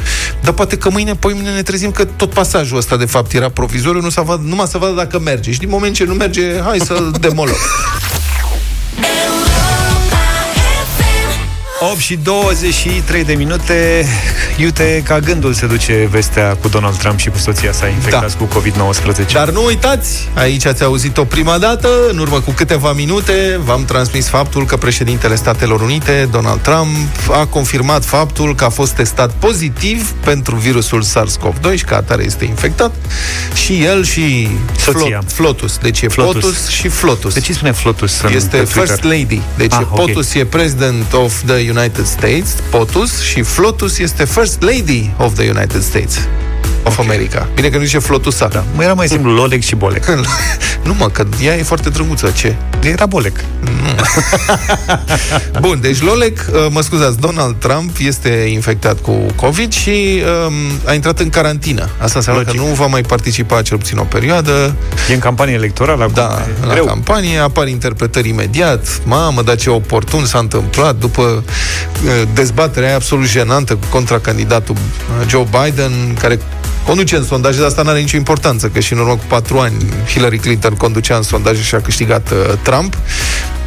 S2: Dar poate că mâine, poi mâine ne trezim că tot pasajul ăsta de fapt era provizoriu, nu să vad, numai să vadă dacă merge. Și din moment ce nu merge, hai să demolăm.
S1: 8 și 23 de minute Iute, ca gândul se duce vestea cu Donald Trump și cu soția sa infectați da. cu COVID-19
S2: Dar nu uitați, aici ați auzit-o prima dată În urmă cu câteva minute V-am transmis faptul că președintele Statelor Unite Donald Trump a confirmat faptul că a fost testat pozitiv Pentru virusul SARS-CoV-2 și că atare este infectat Și el și
S1: Soția.
S2: Flotus Deci e
S1: Flotus.
S2: Flotus și Flotus
S1: De ce îi spune Flotus în,
S2: este
S1: pe Twitter?
S2: First Lady. Deci
S1: Ah,
S2: ah,
S1: ok.
S2: POTUS e President of the United States, POTUS, și FLOTUS este First Lady of the United States of America. Bine că nu zice FLOTUSA. Da.
S1: Mă era mai simplu Lolec și Bolec
S2: nu mă, că ea e foarte drăguță. Ce?
S1: Era Bolec
S2: Bun, deci Lolec, uh, mă scuzați, Donald Trump este infectat cu COVID și um, a intrat în carantină. Asta înseamnă
S1: Logic.
S2: că nu va mai participa cel puțin o perioadă.
S1: E în campanie electorală acum.
S2: Da,
S1: E
S2: la
S1: greu.
S2: campanie apar interpretări imediat. Mamă, dar ce oportun s-a întâmplat după uh, dezbaterea aia absolut jenantă cu contracandidatul uh, Joe Biden, care conduce în sondaje, dar asta nu are nicio importanță, că și în urmă cu patru ani Hillary Clinton conducea în sondaje și a câștigat uh, Trump.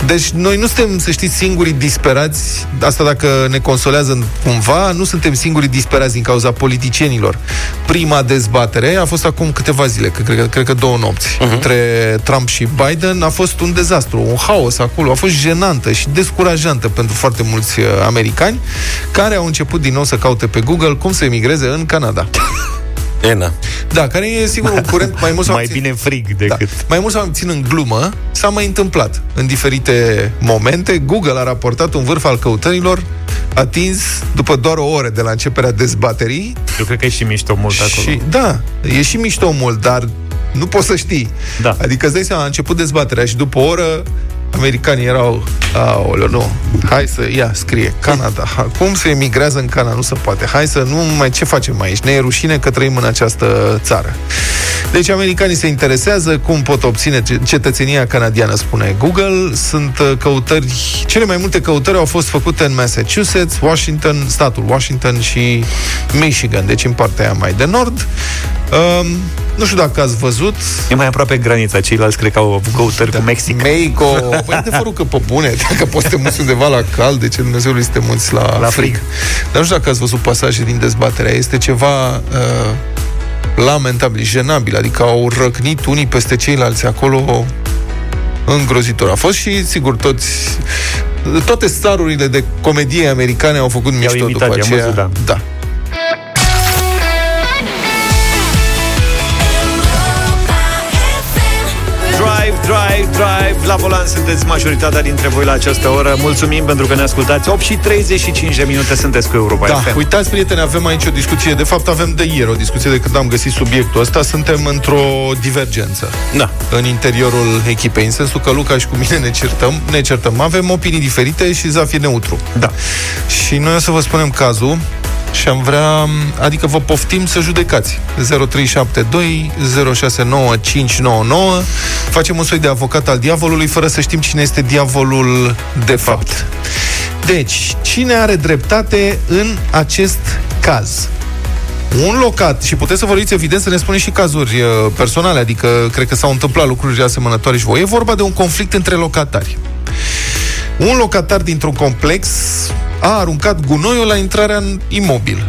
S2: Deci noi nu suntem, să știți, singurii disperați, asta dacă ne consolează cumva, nu suntem singurii disperați din cauza politicienilor. Prima dezbatere a fost acum câteva zile, că, cred, că- cred că două nopți, uh-huh. între Trump și Biden, a fost un dezastru, un haos acolo, a fost jenantă și descurajantă pentru foarte mulți uh, americani, care au început din nou să caute pe Google cum să emigreze în Canada.
S3: Ena.
S2: Da, care e sigur un curent mai mult sau
S1: Mai
S2: puțin-
S1: bine frig
S2: da.
S1: decât
S2: Mai mult sau mai puțin în glumă, s-a mai întâmplat în diferite momente. Google a raportat un vârf al căutărilor atins după doar o oră de la începerea dezbaterii.
S1: Eu cred că e și mișto mult acolo
S2: Și, da, e și mișto mult, dar nu poți să știi.
S1: Da.
S2: Adică îți dai seama, a început dezbaterea și după o oră americanii erau, aoleu, nu, hai să, ia, scrie, Canada, ha, cum se emigrează în Canada, nu se poate, hai să, nu mai, ce facem aici, ne e rușine că trăim în această țară. Deci americanii se interesează cum pot obține ce- cetățenia canadiană, spune Google, sunt uh, căutări, cele mai multe căutări au fost făcute în Massachusetts, Washington, statul Washington și Michigan, deci în partea aia mai de nord. Um, nu știu dacă ați văzut,
S1: E mai aproape granița Ceilalți cred că au avut căutări cu Mexic
S2: Mexico. Păi adevărul că pe bune, dacă poți să te muți undeva la cald, de ce Dumnezeului să te muți la,
S1: La
S2: frig.
S1: frig.
S2: Dar nu știu dacă ați văzut pasaje din dezbaterea. Este ceva uh, lamentabil, jenabil. Adică au răcnit unii peste ceilalți acolo îngrozitor. A fost și, sigur, toți toate starurile de comedie americane au făcut mișto
S1: imitat,
S2: după
S1: i-am
S2: aceea.
S1: văzut, da.
S2: da.
S1: Drive, drive, drive La volan sunteți majoritatea dintre voi la această oră Mulțumim pentru că ne ascultați 8 și 35 de minute sunteți cu Europa
S2: Da,
S1: FM.
S2: uitați, prieteni, avem aici o discuție. De fapt, avem de ieri o discuție de când am găsit subiectul ăsta. Suntem într-o divergență
S3: Da.
S2: în interiorul echipei, în sensul că Luca și cu mine ne certăm, ne certăm. Avem opinii diferite și Zaf e neutru.
S1: Da.
S2: Și noi o să vă spunem cazul și am vrea, adică vă poftim să judecați. 0372 069 599 Facem un soi de avocat al diavolului fără să știm cine este diavolul de fapt. Deci, cine are dreptate în acest caz? Un locat, și puteți să vorbiți evident să ne spuneți și cazuri uh, personale, adică cred că s-au întâmplat lucruri asemănătoare și voi. E vorba de un conflict între locatari. Un locatar dintr-un complex a aruncat gunoiul la intrarea în imobil.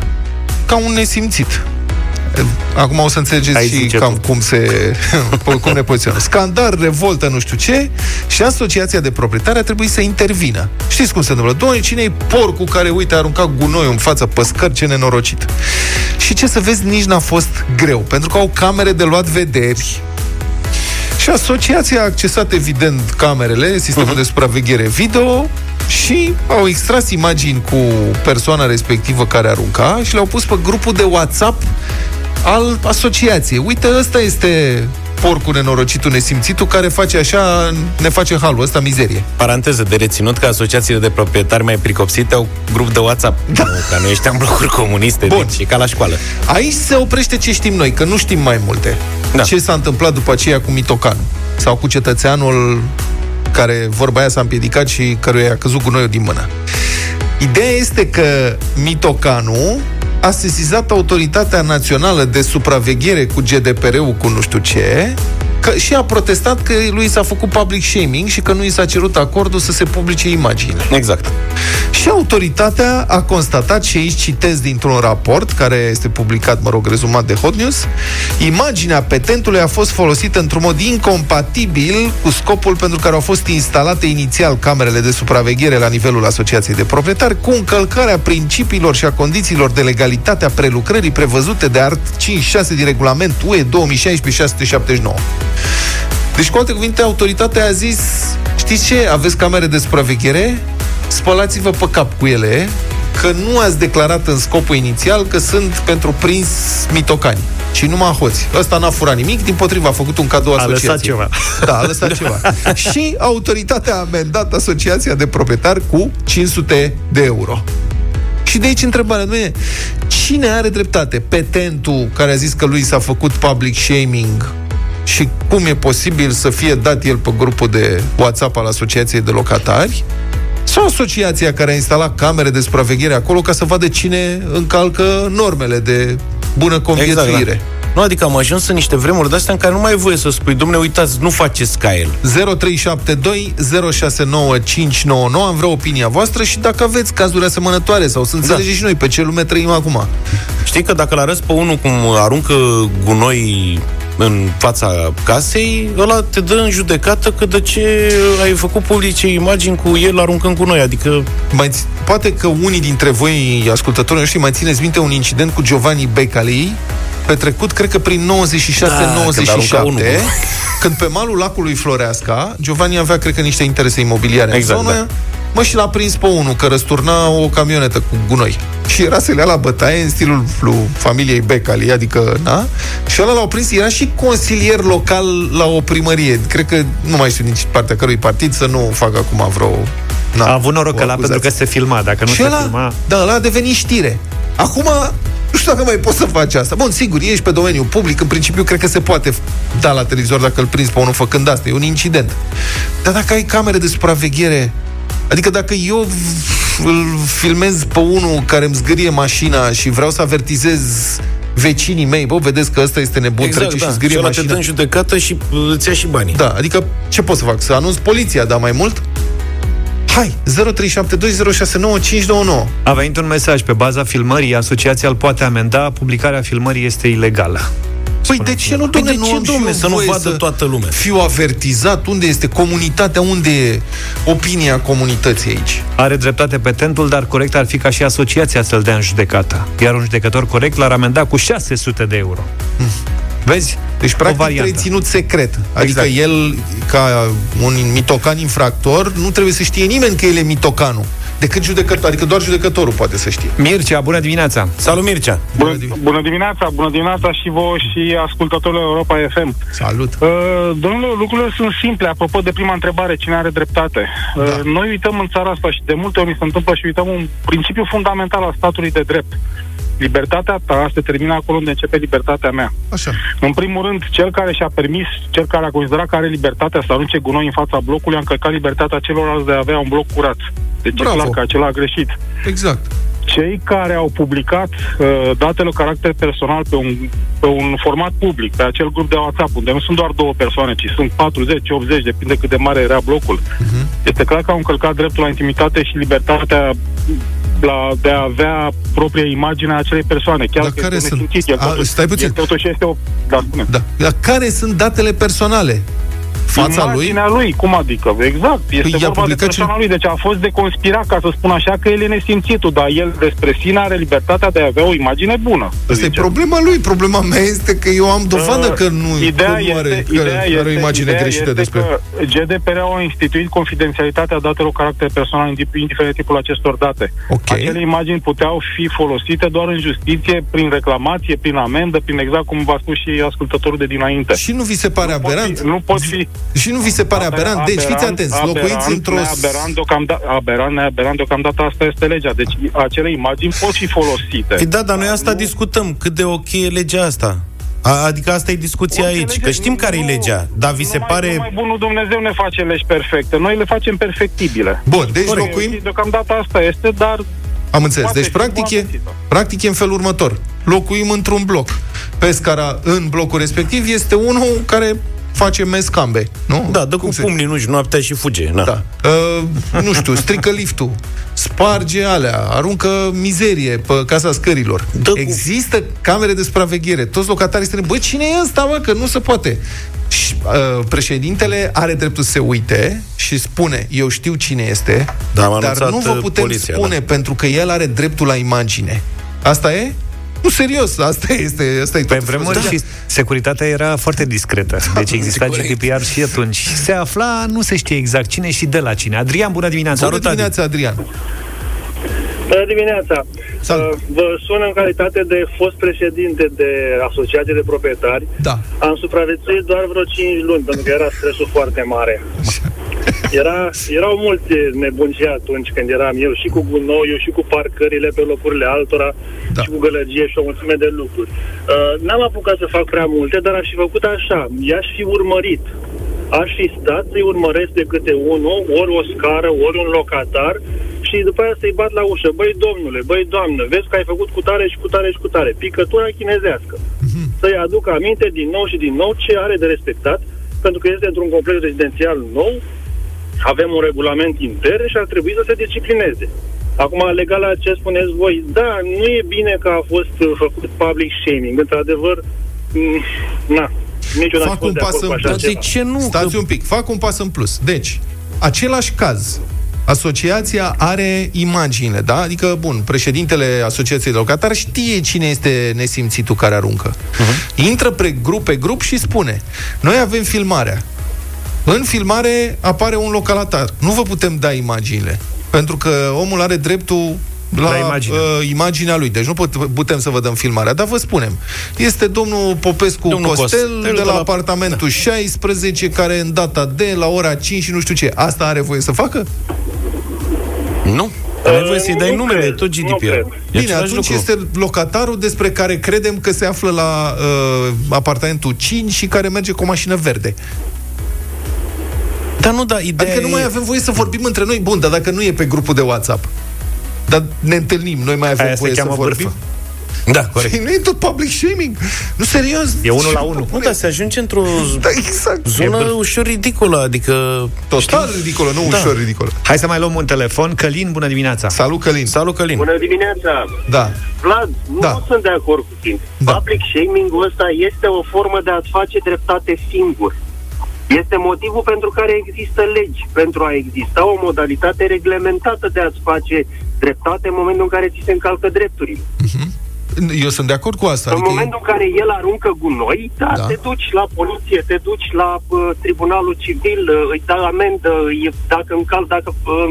S2: Ca un nesimțit. Acum o să înțelegeți
S1: Ai
S2: și
S1: zice
S2: cam
S1: tu.
S2: cum se cum ne poziționăm. Scandal, revoltă, nu știu ce, și asociația de proprietari a trebuit să intervină. Știți cum se întâmplă? Doamne, cine e porcul care, uite, a aruncat gunoiul în fața pe scări, ce nenorocit. Și ce să vezi, nici n-a fost greu, pentru că au camere de luat vederi, și asociația a accesat, evident, camerele, sistemul uh-huh. de supraveghere video și au extras imagini cu persoana respectivă care arunca și le-au pus pe grupul de WhatsApp al asociației. Uite, ăsta este porcul nenorocitul nesimțitul care face așa, ne face halul ăsta mizerie.
S3: Paranteză de reținut că asociațiile de proprietari mai pricopsite au grup de WhatsApp. Da. Nu, că noi ăștia în blocuri comuniste,
S2: Bun.
S3: deci e ca la școală.
S2: Aici se oprește ce știm noi, că nu știm mai multe.
S3: Da.
S2: Ce s-a întâmplat după aceea cu Mitocan sau cu cetățeanul care vorba aia s-a împiedicat și căruia a căzut gunoiul din mână. Ideea este că Mitocanu a sesizat Autoritatea Națională de Supraveghere cu GDPR-ul cu nu știu ce, că, și a protestat că lui s-a făcut public shaming și că nu i s-a cerut acordul să se publice imaginile.
S3: Exact.
S2: Și autoritatea a constatat, și aici citesc dintr-un raport care este publicat, mă rog, rezumat de Hot News, imaginea petentului a fost folosită într-un mod incompatibil cu scopul pentru care au fost instalate inițial camerele de supraveghere la nivelul Asociației de Proprietari, cu încălcarea principiilor și a condițiilor de legalitate a prelucrării prevăzute de art 56 din regulament UE 2016-679. Deci, cu alte cuvinte, autoritatea a zis, știți ce, aveți camere de supraveghere? Spălați-vă pe cap cu ele, că nu ați declarat în scopul inițial că sunt pentru prins mitocani și numai hoți. Ăsta n-a furat nimic, din potriva a făcut un cadou
S1: A
S2: asociației.
S1: lăsat ceva.
S2: Da, a lăsat ceva. și autoritatea a amendat asociația de proprietari cu 500 de euro. Și de aici întrebarea, nu e cine are dreptate? Petentul care a zis că lui s-a făcut public shaming și cum e posibil să fie dat el pe grupul de WhatsApp al Asociației de Locatari? Sau asociația care a instalat camere de supraveghere acolo ca să vadă cine încalcă normele de bună conviețuire?
S3: Exact, da. Nu, adică am ajuns în niște vremuri de astea în care nu mai e voie să spui, domne, uitați, nu faceți ca el.
S2: 0372 069599 Am vrea opinia voastră și dacă aveți cazuri asemănătoare sau să înțelegeți da. și noi pe ce lume trăim acum.
S3: Știi că dacă l-arăți pe unul cum aruncă gunoi în fața casei, ăla te dă în judecată că de ce ai făcut publice imagini cu el aruncând gunoi, adică...
S2: Mai, ți- poate că unii dintre voi, ascultători noștri, mai țineți minte un incident cu Giovanni Becali, petrecut, cred că prin 96-97,
S3: Da, când arunca unul
S2: când,
S3: cu-
S2: când pe malul lacului Floreasca, Giovanni avea, cred că, niște interese imobiliare
S3: Exact,
S2: în zonă,
S3: da.
S2: Mă, și l-a prins pe unul că răsturna o camionetă cu gunoi. Și era să le ia la bătaie în stilul lui familiei Becali, adică, na? Și ăla l-au prins, era și consilier local la o primărie. Cred că, nu mai știu nici partea cărui partid, să nu fac acum vreo... Na,
S1: A avut noroc
S2: o
S1: ăla
S2: acuzație.
S1: pentru că se filma. Dacă nu
S2: și
S1: se
S2: ăla,
S1: filma...
S2: da, ăla a devenit știre. Acum, nu știu dacă mai poți să faci asta. Bun, sigur, ești pe domeniul public, în principiu cred că se poate da la televizor dacă îl prinzi pe unul făcând asta, e un incident. Dar dacă ai camere de supraveghere, adică dacă eu v- îl filmez pe unul care îmi zgârie mașina și vreau să avertizez vecinii mei, bă, vedeți că ăsta este nebun,
S3: Exact,
S2: trece
S3: da.
S2: și zgârie
S3: și ăla te
S2: mașina.
S3: dă în judecată și uh, îți ia și banii.
S2: Da, adică ce pot să fac? Să anunț poliția, dar mai mult? Hai, 0372069599.
S1: A venit un mesaj pe baza filmării, asociația îl poate amenda, publicarea filmării este ilegală.
S2: Păi de ce nu,
S3: Păi
S2: domne,
S3: de
S2: nu
S3: ce,
S2: am și
S3: domne,
S2: eu
S3: să nu
S2: voie
S3: vadă toată lumea?
S2: Fiu avertizat, unde este comunitatea, unde e opinia comunității aici?
S1: Are dreptate petentul, dar corect ar fi ca și asociația să-l dea în judecată. Iar un judecător corect l-ar amenda cu 600 de euro. Vezi?
S2: Deci,
S1: O
S2: practic,
S1: variantă.
S2: trebuie ținut secret. Adică
S1: Exact.
S2: el, ca un mitocan infractor, nu trebuie să știe nimeni că el e mitocanul. Decât judecător, adică doar judecătorul poate să știe.
S1: Mircea, bună dimineața!
S3: Salut, Mircea!
S5: Bună, bună dimineața, bună dimineața și vouă și ascultătorilor Europa FM.
S2: Salut!
S5: Uh, domnule, lucrurile sunt simple. Apropo de prima întrebare, cine are dreptate? Uh,
S2: Da.
S5: Noi uităm în țara asta și de multe ori mi se întâmplă și uităm un principiu fundamental al statului de drept. Libertatea ta se termină acolo unde începe libertatea mea.
S2: Așa.
S5: În primul rând, cel care și-a permis, cel care a considerat că are libertatea să arunce gunoi în fața blocului, a încălcat libertatea celorlalți de a avea un bloc curat. Deci
S2: Bravo.
S5: e clar că acela a greșit.
S2: Exact.
S5: cei care au publicat uh, datele cu caracter personal pe un, pe un format public, pe acel grup de WhatsApp, unde nu sunt doar două persoane, ci sunt 40, 80, depinde cât de mare era blocul,
S2: Mhm.
S5: este clar că au încălcat dreptul la intimitate și libertatea la, de a avea propria imagine a acelei persoane. Chiar
S2: Dar
S5: că
S2: care
S5: este
S2: sunt?
S5: nesimțit, el
S2: A,
S5: totuși-
S2: stai puțin.
S5: el totuși este o... Da, spune.
S2: Da. Dar care sunt datele personale? Fața lui?
S5: Imaginea lui, cum adică? Exact. Este
S2: Păi i-a
S5: vorba de
S2: publicat
S5: persoana
S2: ce-
S5: lui, deci a fost de conspirat, ca să spun așa, că el e nesimțitul, dar el despre sine are libertatea de a avea o imagine bună. să
S2: Asta e
S5: zicem.
S2: problema lui. Problema mea este că eu am dovadă că nu,
S5: Uh, ideea
S2: că nu are,
S5: este,
S2: că
S5: ideea
S2: are
S5: este,
S2: o imagine
S5: ideea
S2: greșită
S5: este
S2: despre...
S5: că GDPR-ul a instituit confidențialitatea datelor cu caracter personal, indi- indiferent de tipul acestor date.
S2: Ok.
S5: Acele imagini puteau fi folosite doar în justiție, prin reclamație, prin amendă, prin exact cum v-a spus și ascultătorul de dinainte.
S2: Și nu vi se pare
S5: Nu pot
S2: aberant?
S5: fi- nu pot fi-
S2: Și nu vi se pare aberant? Deci, fiți atenți, locuiți într-o...
S5: Neaberant, deocamdată, aberant, neaberant, deocamdată asta este legea. Deci acele imagini pot fi folosite.
S3: Păi da, dar noi asta
S5: Nu-
S3: discutăm. Cât de ok e legea asta? A, adică asta e discuția
S5: Orice
S3: aici.
S5: lege-
S3: Că știm care e
S5: nu-
S3: legea. Dar vi se
S5: numai-
S3: pare...
S5: Numai bunul Dumnezeu ne face legi perfecte. Noi le facem perfectibile.
S2: Bun, deci
S5: Corect.
S2: locuim...
S5: Deocamdată asta este, dar
S2: Am înțeles.
S5: Poate
S2: Deci,
S5: fi
S2: practic e,
S5: îmbunătățită.
S2: practic e în felul următor. Locuim într-un bloc. Pe scara, în blocul respectiv, este unul care face mescambe, nu?
S3: Da, dă
S2: Cum
S3: cu
S2: se-
S3: pumnii nu noaptea și fuge. Na.
S2: Da. Uh, nu știu, strică liftul, sparge alea, aruncă mizerie pe casa scărilor.
S3: Dă cu-
S2: Există camere de supraveghere. Toți locatarii strâng, bă, cine e ăsta, mă, că nu se poate. Și uh, președintele are dreptul să se uite și spune, eu știu cine este,
S3: Da, m-a
S2: dar
S3: anunțat,
S2: nu vă
S3: uh,
S2: putem
S3: poliția,
S2: spune, pentru că el are dreptul la imagine. Asta e? Nu, serios, asta este, asta e
S1: Pe
S2: tot.
S1: vremuri
S2: Da.
S1: și securitatea era foarte discretă. Deci exista GDPR și atunci. Se afla, nu se știe exact cine și de la cine. Adrian, bună dimineața!
S2: Bună dimineața, Adrian.
S6: Bună dimineața!
S2: Salut.
S6: Uh, Vă sun în calitate de fost președinte de asociație de proprietari.
S2: Da.
S6: Am supraviețuit doar vreo 5 luni, pentru că era stresul foarte mare. Era, erau multe nebunii atunci când eram eu și cu gunoiul, și cu parcările pe locurile altora,
S2: Da.
S6: da. și cu gălăgie și o mulțime de lucruri. Uh, n-am apucat să fac prea multe, dar aș fi făcut așa. I-aș fi urmărit. Aș fi stat să-i urmăresc de câte unul, ori o scară, ori un locatar și după aia să-i bat la ușă. Băi, domnule, băi, doamnă, vezi că ai făcut cu tare și cu tare și cu tare. Picătura chinezească. Să-i aduc aminte din nou și din nou ce are de respectat, pentru că este într-un complex rezidențial nou, avem un regulament intern și ar trebui să se disciplineze. Acum, legal la ce spuneți voi, da, nu e bine că a fost uh, făcut public shaming. Într-adevăr, mm, na, niciodată
S2: Fac
S6: fost
S2: un
S6: de
S2: pas
S6: acord cu
S2: în
S6: așa
S2: plus.
S3: Dar
S6: ceva.
S3: de ce nu?
S2: Stați
S3: Că-
S2: un pic, fac un pas în plus. Deci, același caz. Asociația are imaginile, da? Adică, bun, președintele Asociației de Locatari știe cine este nesimțitul care aruncă. Uh-huh. Intră pe grup pe grup și spune Noi avem filmarea. În filmare apare un localatar. Nu vă putem da imaginile. Pentru că omul are dreptul la,
S1: La imagine.
S2: uh, imaginea lui. Deci nu put, putem să vă dăm filmarea. Dar vă spunem. Este domnul Popescu
S3: Domnul
S2: Costel,
S3: Costel
S2: de
S3: de
S2: la
S3: la-
S2: apartamentul 16, care în data de la ora 5 și nu știu ce. Asta are voie să facă?
S3: Nu. Ai voie să-i dai
S6: nu
S3: numele,
S6: cred,
S3: e tot
S6: nu
S3: GDPR.
S6: cred.
S3: E
S2: Bine,
S3: același
S2: atunci
S3: lucru.
S2: este locatarul despre care credem că se află la uh, apartamentul 5 și care merge cu o mașină verde.
S3: Dar nu, da, ideea
S2: Adică nu
S3: e...
S2: mai avem voie să vorbim între noi. Bun, dar dacă nu e pe grupul de WhatsApp, dar ne întâlnim, noi mai avem
S1: Aia se
S2: voie să
S1: cheamă
S2: vorbim.
S1: bârfă.
S3: Da, corect.
S2: Păi nu e tot public shaming? Nu, serios?
S1: E unul la unul.
S3: Nu, dar se ajunge într-o
S2: Da, exact.
S3: zonă ușor ridicolă, adică...
S2: Total ridicolă, nu
S3: Da.
S2: ușor ridicolă.
S1: Hai să mai luăm un telefon. Călin, bună dimineața!
S2: Salut, Călin.
S3: Salut, Călin.
S6: Bună dimineața!
S2: Da.
S6: Vlad, nu
S2: Da.
S6: sunt de acord cu tine.
S2: Da.
S6: Public shaming-ul ăsta este o formă de a-ți face dreptate singur. Este motivul pentru care există legi, pentru a exista o modalitate reglementată de a-ți face dreptate în momentul în care ți se încalcă drepturile.
S2: Eu sunt de acord cu asta.
S6: În
S2: Adică e-
S6: momentul în care el aruncă gunoi, da,
S2: Da.
S6: da. te duci la poliție, te duci la uh, tribunalul civil, uh, îi dai amendă, îi, dacă încal, dacă uh,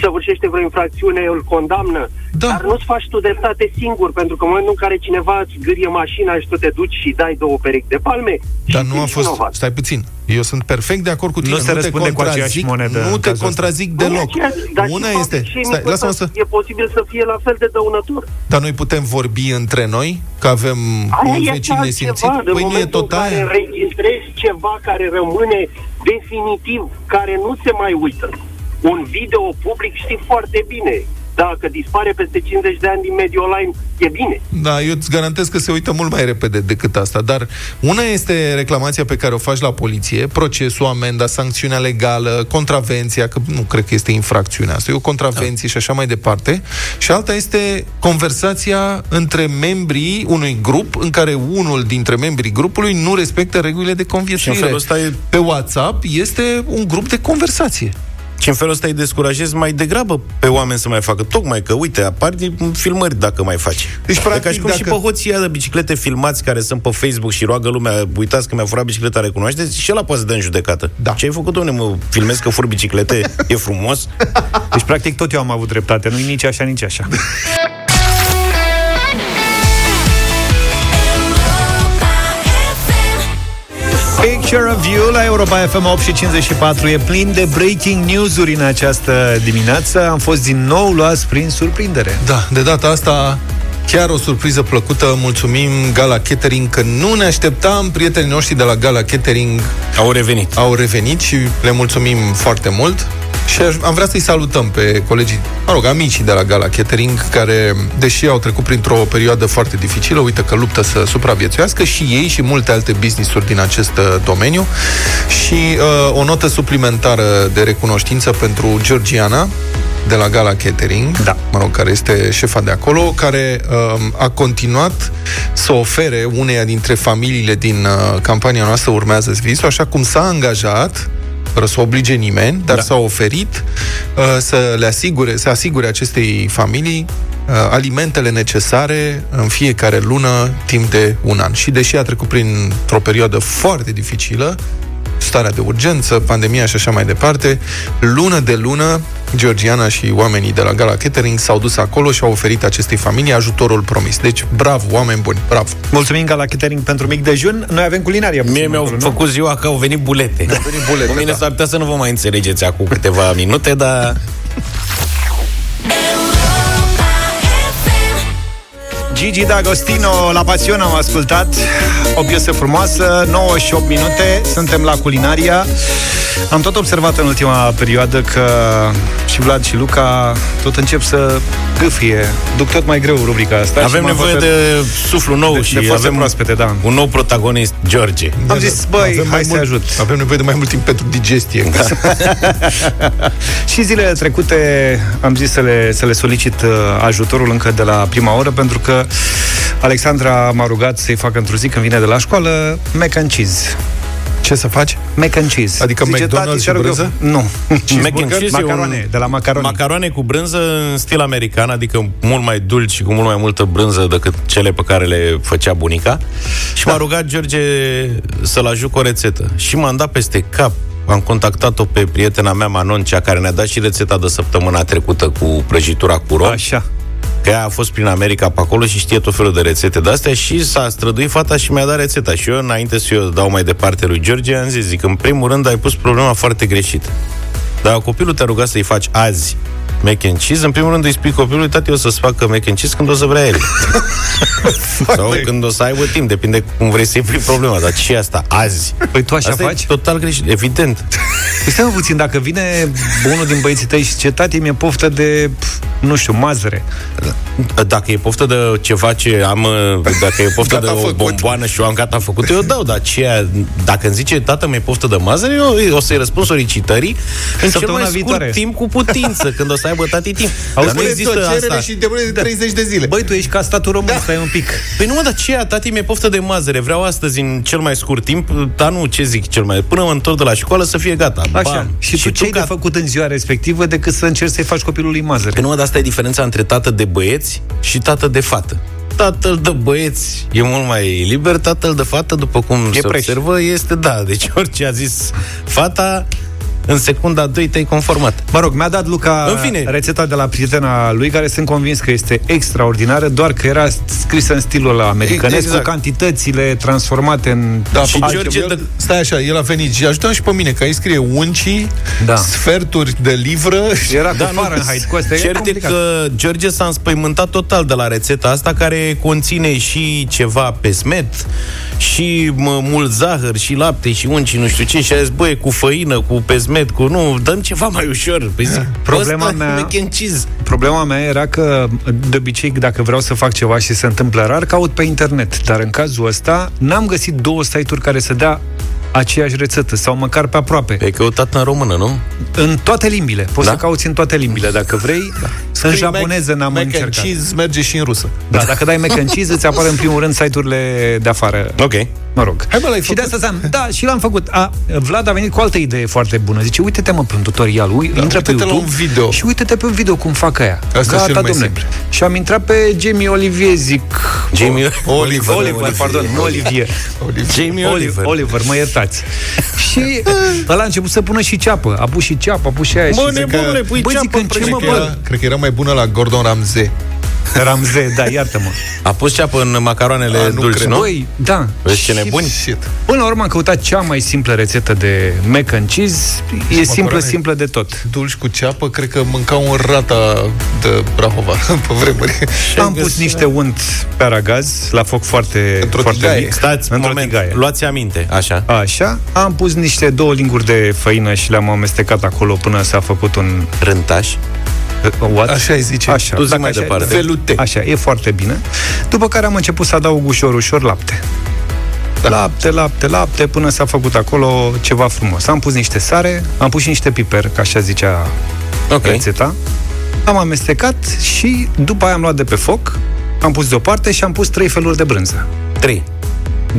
S6: săvârșește vreo infracțiune, îl condamnă.
S2: Da.
S6: Dar nu-ți faci tu dreptate singur, pentru că în momentul în care cineva îți gârie mașina și tu te duci și dai două perechi de palme,
S2: Dar
S6: și
S2: nu a
S6: ești
S2: fost...
S6: vinovat.
S2: Stai puțin. Eu sunt perfect de acord cu tine.
S1: Nu se
S2: te
S1: răspunde cu aceeași
S2: contrazic,
S1: monedă
S2: Nu
S1: în
S2: te
S1: cazul ăsta.
S2: contrazic
S6: Nu e
S2: deloc.
S6: aceeași, dar
S2: Una
S6: și
S2: este...
S6: public shaming-ul
S2: Stai, lasă-mă
S6: ăsta
S2: să...
S6: E posibil să fie la fel de dăunător.
S2: Dar noi putem vorbi între noi? Că avem
S6: Aia
S2: un
S6: este
S2: vecin
S6: altceva,
S2: nesimțit?
S6: de
S2: Păi nu e
S6: momentul
S2: tot
S6: în care
S2: aia?
S6: înregistrezi ceva care rămâne definitiv, care nu se mai uită. Un video public știi foarte bine. Dacă dispare peste 50 de ani din mediul online, e bine.
S2: Da, eu îți garantez că se uită mult mai repede decât asta, dar una este reclamația pe care o faci la poliție, procesul, amenda, sancțiunea legală, contravenția, că nu cred că este infracțiunea asta, e o contravenție da. și așa mai departe, și alta este conversația între membrii unui grup în care unul dintre membrii grupului nu respectă regulile de
S3: Și în
S2: conviețuire.
S3: felul ăsta e
S2: Pe WhatsApp este un grup de conversație.
S3: Și în felul ăsta îi descurajezi mai degrabă pe oameni să mai facă. Tocmai că, uite, apar din filmări dacă mai faci.
S2: Deci,
S3: E
S2: practic,
S3: ca și cum
S2: dacă-
S3: și pe hoții ăia de biciclete filmați care sunt pe Facebook și roagă lumea, uitați că mi-a furat bicicleta, recunoașteți? Și ăla poate să dă în judecată.
S2: Da.
S3: Ce ai făcut, domne, mă filmezi că fur biciclete? e frumos?
S1: Deci, practic, tot eu am avut dreptate. Nu-i nici așa, nici așa. Picture of You la Europa FM 8 și 54 e plin de breaking news-uri în această dimineață. Am fost din nou luați prin surprindere.
S2: Da, de data asta chiar o surpriză plăcută. Mulțumim Gala Catering că nu ne așteptam. Prietenii noștri de la Gala Catering
S3: Au revenit.
S2: au revenit și le mulțumim foarte mult. Și aș- am vrea să-i salutăm pe colegii, mă rog, amicii de la Gala Catering, care, deși au trecut printr-o perioadă foarte dificilă, uite că luptă să supraviețuiască și ei și multe alte business-uri din acest uh, domeniu. Și uh, o notă suplimentară de recunoștință pentru Georgiana, de la Gala Catering,
S1: Da.
S2: mă rog, care este șefa de acolo, care uh, a continuat să ofere uneia dintre familiile din uh, campania noastră Urmează-ți visul, așa cum s-a angajat fără să oblige nimeni, dar da. s-a oferit uh, să le asigure, să asigure acestei familii uh, alimentele necesare în fiecare lună timp de un an. Și deși a trecut printr-o perioadă foarte dificilă, starea de urgență, pandemia și așa mai departe, lună de lună, Georgiana și oamenii de la Gala Catering s-au dus acolo și au oferit acestei familii ajutorul promis. Deci, bravo, oameni buni, bravo!
S1: Mulțumim ca la catering pentru mic dejun. Noi avem culinaria.
S3: Mie
S1: puțin
S3: mi-au
S1: acolo, nu?
S3: făcut ziua că au venit bulete. Au
S2: venit bulete,
S3: Cu mine
S2: da.
S3: s-ar putea să nu vă mai înțelegeți acum câteva minute, dar
S1: Gigi D'Agostino, la Pasiune am ascultat O piesă frumoasă, 9 și 8 minute Suntem la culinaria Am tot observat în ultima perioadă că Și Vlad și Luca Tot încep să gâfie Duc tot mai greu rubrica asta și
S3: avem
S1: m-am
S3: nevoie
S1: hotărât-
S3: de suflu nou
S1: de,
S3: și
S1: de forțe
S3: avem
S1: proaspete, da
S3: un nou protagonist, George.
S1: Am zis, băi,
S2: Avem mai
S1: hai să
S2: mult-
S1: ajut
S2: Avem nevoie de mai mult timp pentru digestie. Da.
S1: Și zilele trecute am zis să le, să le solicit uh, ajutorul încă de la prima oră, pentru că Alexandra m-a rugat să-i fac într-o zi când vine de la școală mac and cheese.
S2: Ce să faci?
S1: Mac and cheese.
S2: Adică McDonald's
S1: "Tati,
S2: și
S1: te rog eu-"
S2: brânză?
S1: Nu.
S3: Mac and cheese e
S1: macarone,
S3: un-
S1: de la macaroni.
S3: Macaroane cu brânză în stil american, adică mult mai dulci și cu mult mai multă brânză decât cele pe care le făcea bunica. Și m-a rugat George să-l ajut cu o rețetă. Și m-am dat peste cap. Am contactat-o pe prietena mea, Manon, cea care ne-a dat și rețeta de săptămâna trecută cu prăjitura cu rom.
S1: Așa.
S3: Că ea a fost prin America pe acolo și știe tot felul de rețete de astea și s-a străduit fata și mi-a dat rețeta. Și eu, înainte să o dau mai departe lui George, am zis, zic, în primul rând ai pus problema foarte greșit. Dar copilul te-a rugat să-i faci azi mac and cheese, în primul rând îi spui copilului, tati, o să-ți facă mac and cheese când o să vrea el. Sau când o să aibă timp, depinde cum vrei să-i pui problema. Dar ce e asta? Azi.
S1: Păi tu așa
S3: Asta
S1: faci?
S3: e total greșit, evident.
S1: Păi stai mă puțin, dacă vine unul din băieții tăi și zice, tati, mi-e poftă de, pf, nu știu, mazăre.
S3: Dacă e poftă de ceva ce am, uh, dacă e poftă de
S2: Gata
S3: o
S2: făcut.
S3: bomboană și eu am gata făcut, eu dau, dar ce, dacă îmi zice tată mi-e poftă de mazăre, eu o să-i răspund solicitării în cel
S1: Săptămâna
S3: mai scurt
S1: viitoare.
S3: timp cu putință, când o să aibă tati timp.
S1: Auzi,
S3: Dar nu
S2: Pune
S3: există
S2: tot cerere
S3: asta.
S2: și te pune de 30 de zile.
S1: Băi, tu ești ca statul român, da. stai un pic.
S3: Păi nu mă, dar ce e, tati mi-e poftă de mazăre, vreau astăzi în cel mai scurt timp, dar nu, ce zic cel mai, până mă întorc de la școală să fie gata.
S1: Așa.
S3: Bam.
S1: Și, tu ce ai de
S3: gata.
S1: făcut în ziua respectivă decât să încerci să-i faci copilului mazăre?
S3: Păi nu, mă, dar asta e diferența între tată de băieți și tată de fată. Tatăl de băieți e mult mai liber, tatăl de fată, după cum
S1: E
S3: se
S1: preș.
S3: observă, este da. Deci orice a zis fata, în secunda 2 te-ai conformat.
S1: Mă rog, mi-a dat Luca
S3: În fine.
S1: rețeta de la prietena lui, care sunt convins că este extraordinară, doar că era scrisă în stilul ăla americanesc,
S2: Exact.
S1: cu cantitățile transformate în...
S2: Da,
S3: Și
S2: altceva.
S3: George
S2: El-
S3: dă-
S2: Stai așa, el a venit și ajută și pe mine, că aici scrie uncii,
S1: Da.
S2: sferturi de livră.
S1: Era cu
S3: Da, nu,
S1: Fahrenheit, cu astea, e
S3: Cert e
S1: complicat.
S3: că George s-a înspăimântat total de la rețeta asta care conține și ceva pesmet și mă, mult zahăr și lapte și unci nu știu ce și a zis, băie, cu făină, cu pesmet, cu nu, dăm ceva mai ușor. Păi zic,
S1: Problema
S3: ăsta e
S1: mea-
S3: mac and cheese.
S1: Problema mea era că, de obicei, dacă vreau să fac ceva și se întâmplă rar, caut pe internet. Dar în cazul ăsta, n-am găsit două site-uri care să dea aceeași rețetă sau măcar pe aproape.
S3: Ai căutat în română, nu?
S1: În toate limbile. Poți
S3: Da?
S1: să cauți în toate limbile, dacă vrei. În
S2: Scrie
S1: japoneză
S2: mac-
S1: n-am
S2: mac and
S1: încercat.
S2: cheese merge și în rusă.
S1: Da, dacă dai mac and cheese, îți apare în primul rând site-urile de afară.
S3: Ok.
S1: Mă rog.
S2: Hai, mă, l-ai
S1: și
S2: făcut?
S1: de asta am, da, și l-am făcut. A, Vlad a venit cu o altă idee foarte bună. Zice, uite-te mă pe un tutorial, ui, da, intră pe
S2: uite-te la
S1: YouTube
S2: un video.
S1: și uite-te pe un video cum fac aia.
S2: Asta e
S1: Gata,
S2: cel mai
S1: domnule.
S2: simplu.
S1: Și am intrat pe Jamie Olivier, zic...
S3: Jamie
S2: Oliver.
S1: Oliver, pardon, nu Olivier.
S3: Jamie
S1: Oliver,
S3: Oliver.
S1: Oliver, mă iertați. și ăla a început să pună și ceapă. A pus și ceapă, a pus și aia.
S3: Bă,
S1: și zic,
S3: nebunule, pui
S1: Băi, zic,
S3: ceapă
S1: în ce
S3: în
S1: mă
S2: Cred că,
S1: bă?
S2: era, cred că era mai bună la Gordon Ramsay.
S1: Ramze, da, iartă-mă.
S3: A pus ceapă în macaroanele
S2: A, nu
S3: dulci,
S2: cred.
S3: nu?
S1: Băi, da.
S3: Vezi ce
S1: Și
S3: nebuni?
S2: Shit.
S1: Până la urmă am căutat cea mai simplă rețetă de mac and cheese. E simplă,
S2: macaroane.
S1: simplă de tot.
S2: Dulci cu ceapă, cred că mâncau în rata de Brahova pe vremuri.
S1: Am pus niște unt pe aragaz la foc foarte,
S2: Într-o
S1: foarte
S2: tigaie.
S1: mic.
S3: Stați,
S1: într-o
S3: moment,
S1: tigaie.
S3: luați aminte, așa.
S1: Așa, am pus niște două linguri de făină și le-am amestecat acolo până s-a făcut un...
S3: Rântaș.
S1: What?
S2: Așa îi zice.
S1: Așa,
S3: Tu zi
S1: dacă
S3: mai
S1: așa-
S3: departe.
S2: Velute.
S1: Așa, e foarte bine. După care am început să adaug ușor, ușor lapte. Da. Lapte, lapte, lapte, până s-a făcut acolo ceva frumos. Am pus niște sare, am pus și niște piper, ca așa zicea
S3: Ok.
S1: rețeta. Am amestecat și după aia am luat de pe foc, am pus deoparte și am pus trei feluri de brânză.
S3: 3.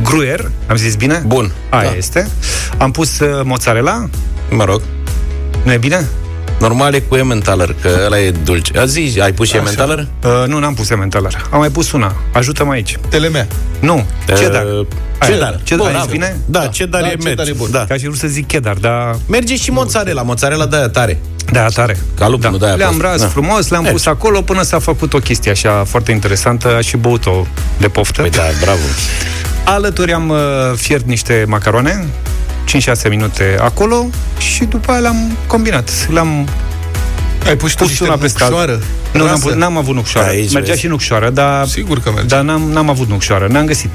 S1: Gruyer, am zis bine?
S3: Bun.
S1: Aia da. este. Am pus uh, mozzarella,
S3: Mă rog.
S1: nu e bine?
S3: Normal e cu Emmentaler, că ăla e dulce. A zi, ai pus și Emmentaler?
S1: Uh, nu, n-am pus Emmentaler. Am mai pus una. Ajută-mă aici.
S2: Telemea.
S1: Nu, cheddar.
S3: Uh,
S1: Aia,
S3: cheddar.
S1: Cheddar,
S3: Bun,
S1: ai zis bine?
S3: Da, cheddar
S2: Da,
S3: e
S2: cheddar
S3: merge.
S2: e bun.
S3: Da.
S1: Ca și vrut să zic cheddar, dar
S3: Merge și mozzarella, mozzarella de aia tare.
S1: Da, tare.
S3: Ca lupul, nu de-aia
S1: Le-am
S3: prost.
S1: ras
S3: Da.
S1: frumos, le-am
S3: Merge.
S1: pus acolo până s-a făcut o chestie așa foarte interesantă. A și băut-o de poftă.
S3: Păi da, bravo.
S1: Alături am uh, fiert niște macaroane, 5-6 minute acolo și după aia le-am combinat. Le-am
S2: Ai pus și tu
S1: pus
S2: niște
S1: una peste alta.
S2: nucșoară?
S1: Nu, n-am,
S2: Rasă?
S1: pus- n-am avut nucșoară.
S3: Aici
S1: Mergea
S3: vezi.
S1: și nucșoară, dar,
S2: Sigur că merge.
S1: dar n-am, n-am avut nucșoară. N-am găsit.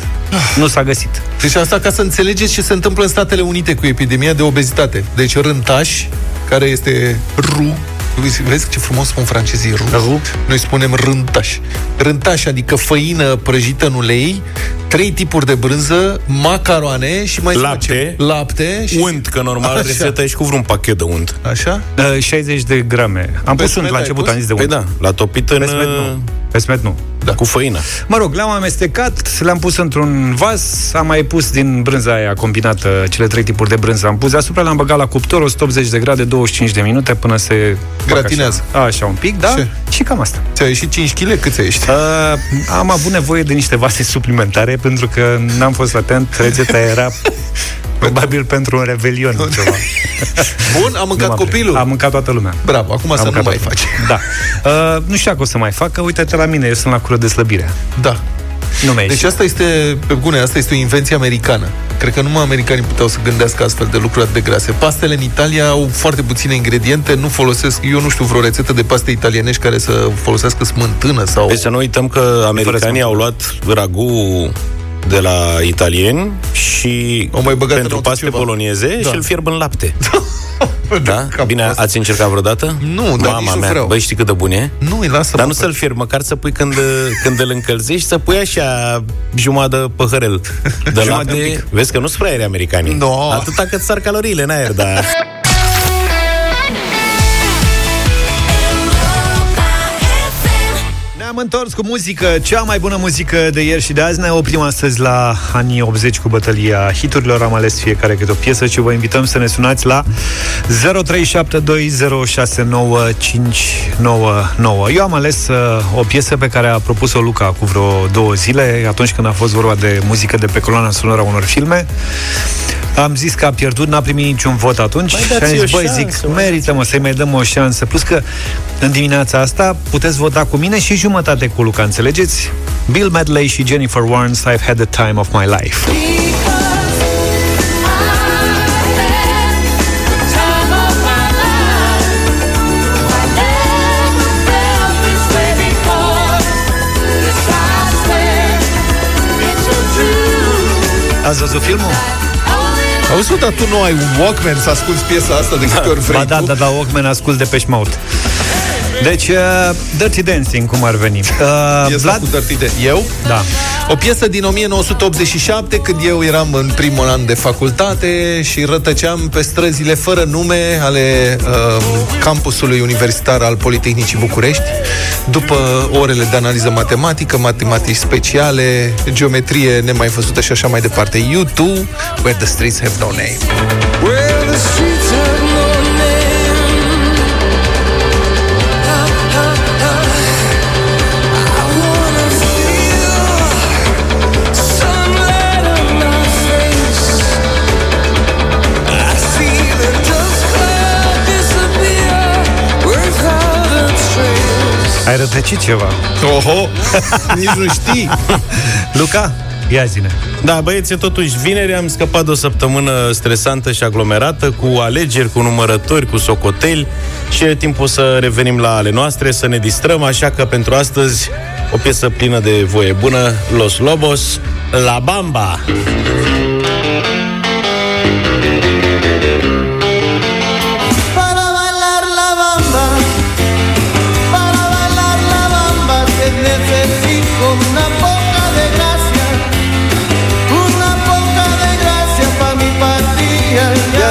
S1: Nu s-a găsit.
S2: Deci asta ca să înțelegeți ce se întâmplă în Statele Unite cu epidemia de obezitate. Deci rântaș, care este ru, Vezi- Vezi ce frumos spun francezii ru?
S1: Ru.
S2: Noi spunem rântaș. Rântaș, adică făină prăjită în ulei, trei tipuri de brânză, macaroane și mai
S3: Lapte.
S2: ce? Lapte și...
S3: Unt, că normal
S2: Așa.
S3: rețeta e și cu vreun pachet de unt.
S2: Așa?
S1: Uh, 60 de grame. Am
S2: Pe
S1: pus unt
S2: smet
S1: la
S2: ai
S1: început,
S2: pus?
S1: am zis de
S3: Păi
S1: unt.
S3: da, l-a topit în...
S1: Pe smet nu. Pe smet nu.
S3: Da. Cu făină.
S1: Mă rog, le-am amestecat, le-am pus într-un vas, am mai pus din brânza aia combinată, cele trei tipuri de brânză am pus deasupra, le-am băgat la cuptor, 180 de grade, 25 de minute până se... fac
S2: Gratinează.
S1: Așa, așa un pic, da?
S2: Ce?
S1: Și cam asta.
S2: Ți-a ieșit 5 kg? Cât ți-a ieșit?
S1: Uh, am avut nevoie de niște vase suplimentare pentru că n-am fost atent, rețeta era probabil pentru un revelion ceva.
S2: Bun, am mâncat
S1: Nu m-am
S2: copilul.
S1: prins. Am mâncat toată lumea.
S2: Bravo, acum să
S1: Am
S2: nu
S1: mâncat
S2: mai
S1: toată
S2: faci.
S1: lumea. Da. Uh, nu știu dacă o să mai fac, că uite-te la mine, eu sunt la cură de slăbire.
S2: Da.
S1: Nu mi-a
S2: Deci
S1: ieșit.
S2: asta este, pe bune, asta este o invenție americană. Cred că numai americanii puteau să gândească astfel de lucruri atât de grase. Pastele în Italia au foarte puține ingrediente, nu folosesc, eu nu știu vreo rețetă de paste italienești care să folosească smântână sau...
S3: Deci să nu uităm că americanii au luat ragu de la italieni și
S2: Au mai băgat
S3: pentru
S2: înăuntru
S3: paste
S2: ceva.
S3: polonieze
S2: Da.
S3: și îl fierb în lapte. da?
S2: Cam
S3: Bine,
S2: asta.
S3: ați încercat vreodată?
S2: Nu, dar nici
S3: Mama
S2: nu
S3: mea,
S2: vreau.
S3: băi, știi cât de bun e?
S2: Nu, îi lasă
S3: Dar
S2: mă,
S3: nu să-l fierb, măcar să pui când, când îl încălzești, să pui așa jumătate păhărel de
S1: Jumătate un
S3: lapte.
S1: pic.
S3: Vezi că nu-s fraieri americanii.
S2: No.
S3: Atâta cât sar caloriile în aer, dar...
S1: întors cu muzică, cea mai bună muzică de ieri și de azi. Ne oprim astăzi la anii 80 cu bătălia hiturilor. Am ales fiecare câte o piesă și vă invităm să ne sunați la 0372069599. Eu am ales uh, o piesă pe care a propus-o Luca cu vreo două zile, atunci când a fost vorba de muzică de pe coloana sonoră a unor filme. Am zis că a pierdut, n-a primit niciun vot atunci
S3: Mai
S1: și am
S3: dați-i
S1: zis,
S3: o
S1: băi,
S3: șansă,
S1: zic,
S3: mă.
S1: merită mă să-i mai dăm o șansă. Plus că în dimineața asta puteți vota cu mine și jumătate cu Luca, înțelegeți? Bill Medley și Jennifer Warnes, I've had the time of my life. Ați văzut filmul?
S2: Auzi, mă, dar tu nu ai un Walkman să asculti piesa asta de câte ori vrei
S1: Ba da,
S2: tu?
S1: da, da, Walkman ascult de pe Mode. Deci, uh, Dirty Dancing, cum ar veni. Uh,
S2: Piesa
S1: Vlad?
S2: cu Dirty Dan- Eu?
S1: Da.
S2: O piesă din 1987, când eu eram în primul an de facultate și rătăceam pe străzile fără nume ale uh, campusului universitar al Politehnicii București, după orele de analiză matematică, matematici speciale, geometrie nemai văzută și așa mai departe. U2, Where the Streets Have No Name.
S7: Ai
S1: rătăcit ceva.
S2: Oho, nici nu știi.
S1: Luca, ia zine.
S3: Da, băieți, totuși vineri am scăpat de o săptămână stresantă și aglomerată, cu alegeri, cu numărători, cu socoteli și e timpul să revenim la ale noastre, să ne distrăm, așa că pentru astăzi o piesă plină de voie bună, Los Lobos, La Bamba.
S7: Para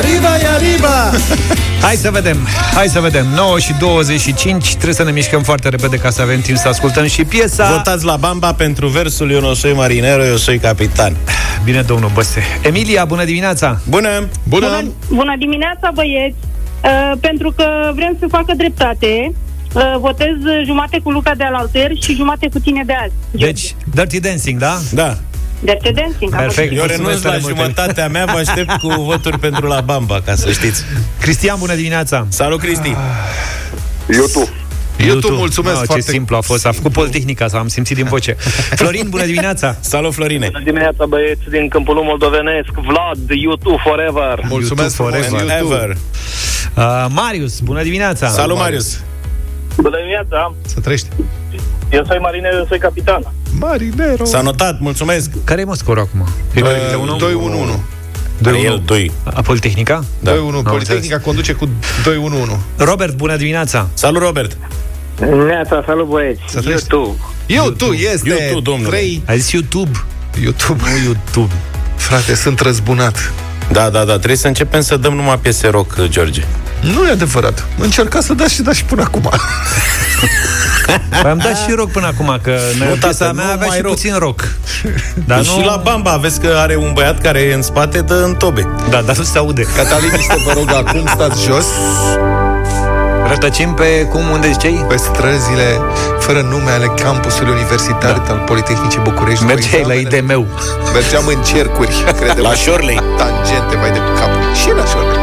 S1: arriba, e arriba! Hai să vedem, hai să vedem 9 și 25 Trebuie să ne mișcăm foarte repede ca să avem timp să ascultăm și piesa
S3: Votați la Bamba pentru versul Eu nu soy marinero, eu soy capitan.
S1: Bine, domnul Băse Emilia, bună dimineața!
S3: Bună!
S2: Bună!
S8: Bună, bună dimineața, băieți! Uh, pentru că vrem să facă dreptate, uh, votez jumate cu Luca de alalter și jumate cu tine de azi.
S1: Deci, Dirty Dancing, da?
S3: Da,
S8: Dirty Dancing. am
S1: Perfect.
S3: eu
S1: Mulțumesc
S3: renunț la
S1: tare mult.
S3: jumătatea mea, vă aștept cu voturi pentru la Bamba, ca să știți.
S1: Cristian, bună dimineața!
S3: Salut, Cristi!
S6: YouTube.
S2: YouTube, mulțumesc
S1: oh,
S2: foarte
S1: Ce simplu a fost, a făcut Politehnica, s-am simțit din voce Florin, bună dimineața!
S3: Salut, Florine!
S6: Bună dimineața, băieți din Câmpul Nou Moldovenesc. Vlad, YouTube forever.
S2: Mulțumesc
S1: YouTube
S2: frumos,
S1: forever.
S2: YouTube.
S3: Ever!
S1: Uh, Marius, bună dimineața!
S3: Salut, Marius!
S6: Bună dimineața.
S2: Să trăiești.
S6: Eu sunt mariner, eu sunt capitan.
S2: Marinero.
S3: S-a notat, mulțumesc!
S1: Care e mă scorul acum? E
S2: Uh, 2-1-1.
S3: Are el 2.
S1: A Politehnica?
S3: Da.
S2: 2-1.
S1: Am
S2: Politehnica conduce cu 2-1-1.
S1: Robert, bună dimineața!
S3: Salut, Robert!
S6: Neața, salut băieți.
S2: Să trăiești.
S6: YouTube.
S2: YouTube este
S3: YouTube, domnule.
S2: 3
S1: Ai zis YouTube,
S2: YouTube.
S1: nu YouTube
S2: Frate, sunt răzbunat.
S3: Da, da, da, trebuie să începem să dăm numai piese rock, George.
S2: Nu e adevărat. Încerca să dați și dați și până acum.
S1: Păi am dat și rock până acum, că
S3: Nu,
S1: nu,
S3: tată,
S1: piesa mea
S3: nu
S1: avea
S3: mai
S1: și
S3: rock.
S1: puțin rock. Dar
S3: și
S1: nu...
S3: la Bamba vezi că are un băiat care e în spate, dă în tobe.
S1: Da, dar nu se aude.
S2: Cataliniște, vă rog, acum stați jos
S1: Rătăcim pe cum, unde ziceai?
S2: pe străzile fără nume ale campusului universitar da. al Politehnicii București. După
S1: Mergeai la
S2: examene,
S1: IDM-ul.
S2: Mergeam în cercuri, crede
S3: La Shorley.
S2: Tangente, vai de cap. Și la Shorley.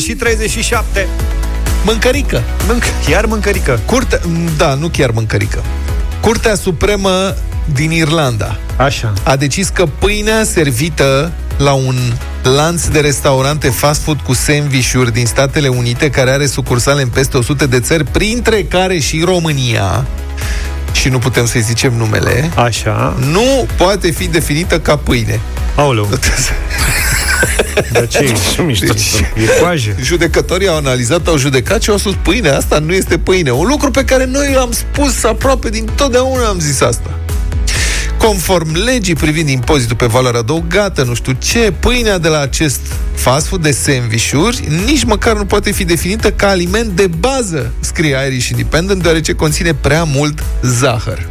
S1: Și 37.
S2: Mâncărică.
S1: Mânc, iar mâncărică.
S2: Curte... Da, nu chiar mâncărică. Curtea Supremă din Irlanda
S1: Așa.
S2: a decis că pâinea servită la un lanț de restaurante fast food cu sandvișuri din Statele Unite, care are sucursale în peste 100 de țări, printre care și România, și nu putem să-i zicem numele,
S1: Așa.
S2: nu poate fi definită ca pâine.
S1: Aoleu. De ce?
S3: Ce mișto.
S2: Deci,
S1: E coajă.
S2: judecătorii au analizat, au judecat și au spus pâine, asta nu este pâine. Un lucru pe care noi l-am spus aproape din totdeauna am zis asta. Conform legii privind impozitul pe valoare adăugată, nu știu ce, pâinea de la acest fast food de sandvișuri nici măcar nu poate fi definită ca aliment de bază, scrie Irish Independent, deoarece conține prea mult zahăr.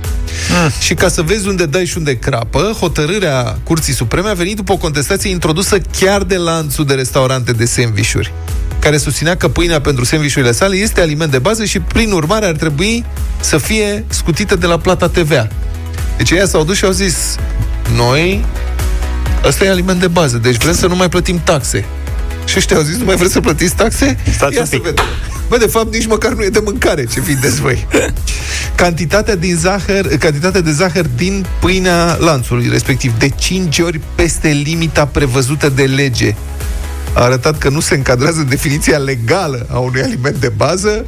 S2: Mm. Și ca să vezi unde dai și unde crapă, hotărârea Curții Supreme a venit după o contestație introdusă chiar de lanțul de restaurante de sandvișuri care susținea că pâinea pentru sandvișurile sale este aliment de bază și, prin urmare, ar trebui să fie scutită de la plata TVA. Deci ei s-au dus și au zis noi, ăsta e aliment de bază, deci vrem să nu mai plătim taxe. Și ăștia au zis, nu mai vreți să plătiți taxe?
S1: Stați
S2: Ia
S1: un
S2: să
S1: pic.
S2: vedem. Bă, de fapt, nici măcar nu e de mâncare, ce vindeți voi. Cantitatea, din zahăr, cantitatea de zahăr din pâinea lanțului, respectiv de 5 ori peste limita prevăzută de lege, a arătat că nu se încadrează în definiția legală a unui aliment de bază.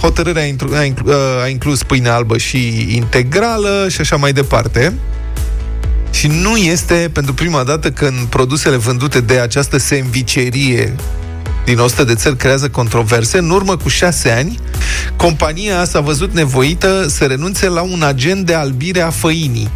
S2: Hotărârea a, intru- a, inclu- a inclus pâine albă și integrală și așa mai departe. Și nu este pentru prima dată când produsele vândute de această semvicerie din 100 de țări creează controverse. În urmă cu șase ani, compania s-a văzut nevoită să renunțe la un agent de albire a făinii,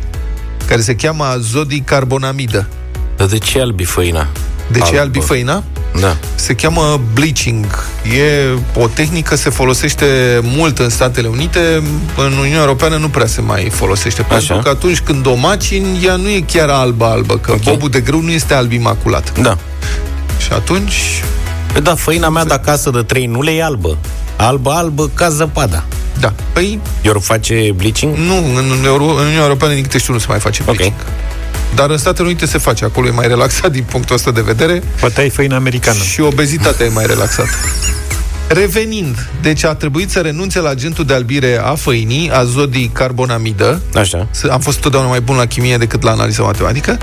S2: care se cheamă azodicarbonamidă.
S3: Dar de ce albi făina?
S2: De ce
S3: Albă.
S2: albi făina?
S3: Da.
S2: Se cheamă bleaching. E o tehnică, se folosește mult în Statele Unite, în Uniunea Europeană nu prea se mai folosește,
S3: Așa.
S2: pentru că atunci când o macini, ea nu e chiar albă-albă, că
S3: Ok.
S2: bobul de grâu nu este alb imaculat.
S3: Da.
S2: Și atunci,
S3: Păi da, făina mea de acasă de 3 nu le e albă. Albă, albă, ca zăpada.
S2: da, păi
S3: Ior face bleaching?
S2: nu, în, Euro- în Uniunea Europeană, din câte știu, nu se mai face
S3: Ok.
S2: bleaching. Dar în Statele Unite se face, acolo e mai relaxat din punctul ăsta de vedere
S1: Poate ai făină americană.
S2: și obezitatea e mai relaxată. Revenind, deci a trebuit să renunțe la agentul de albire a făinii, azodicarbonamidă.
S3: Așa.
S2: S- Am fost totdeauna mai bun la chimie decât la analiză matematică.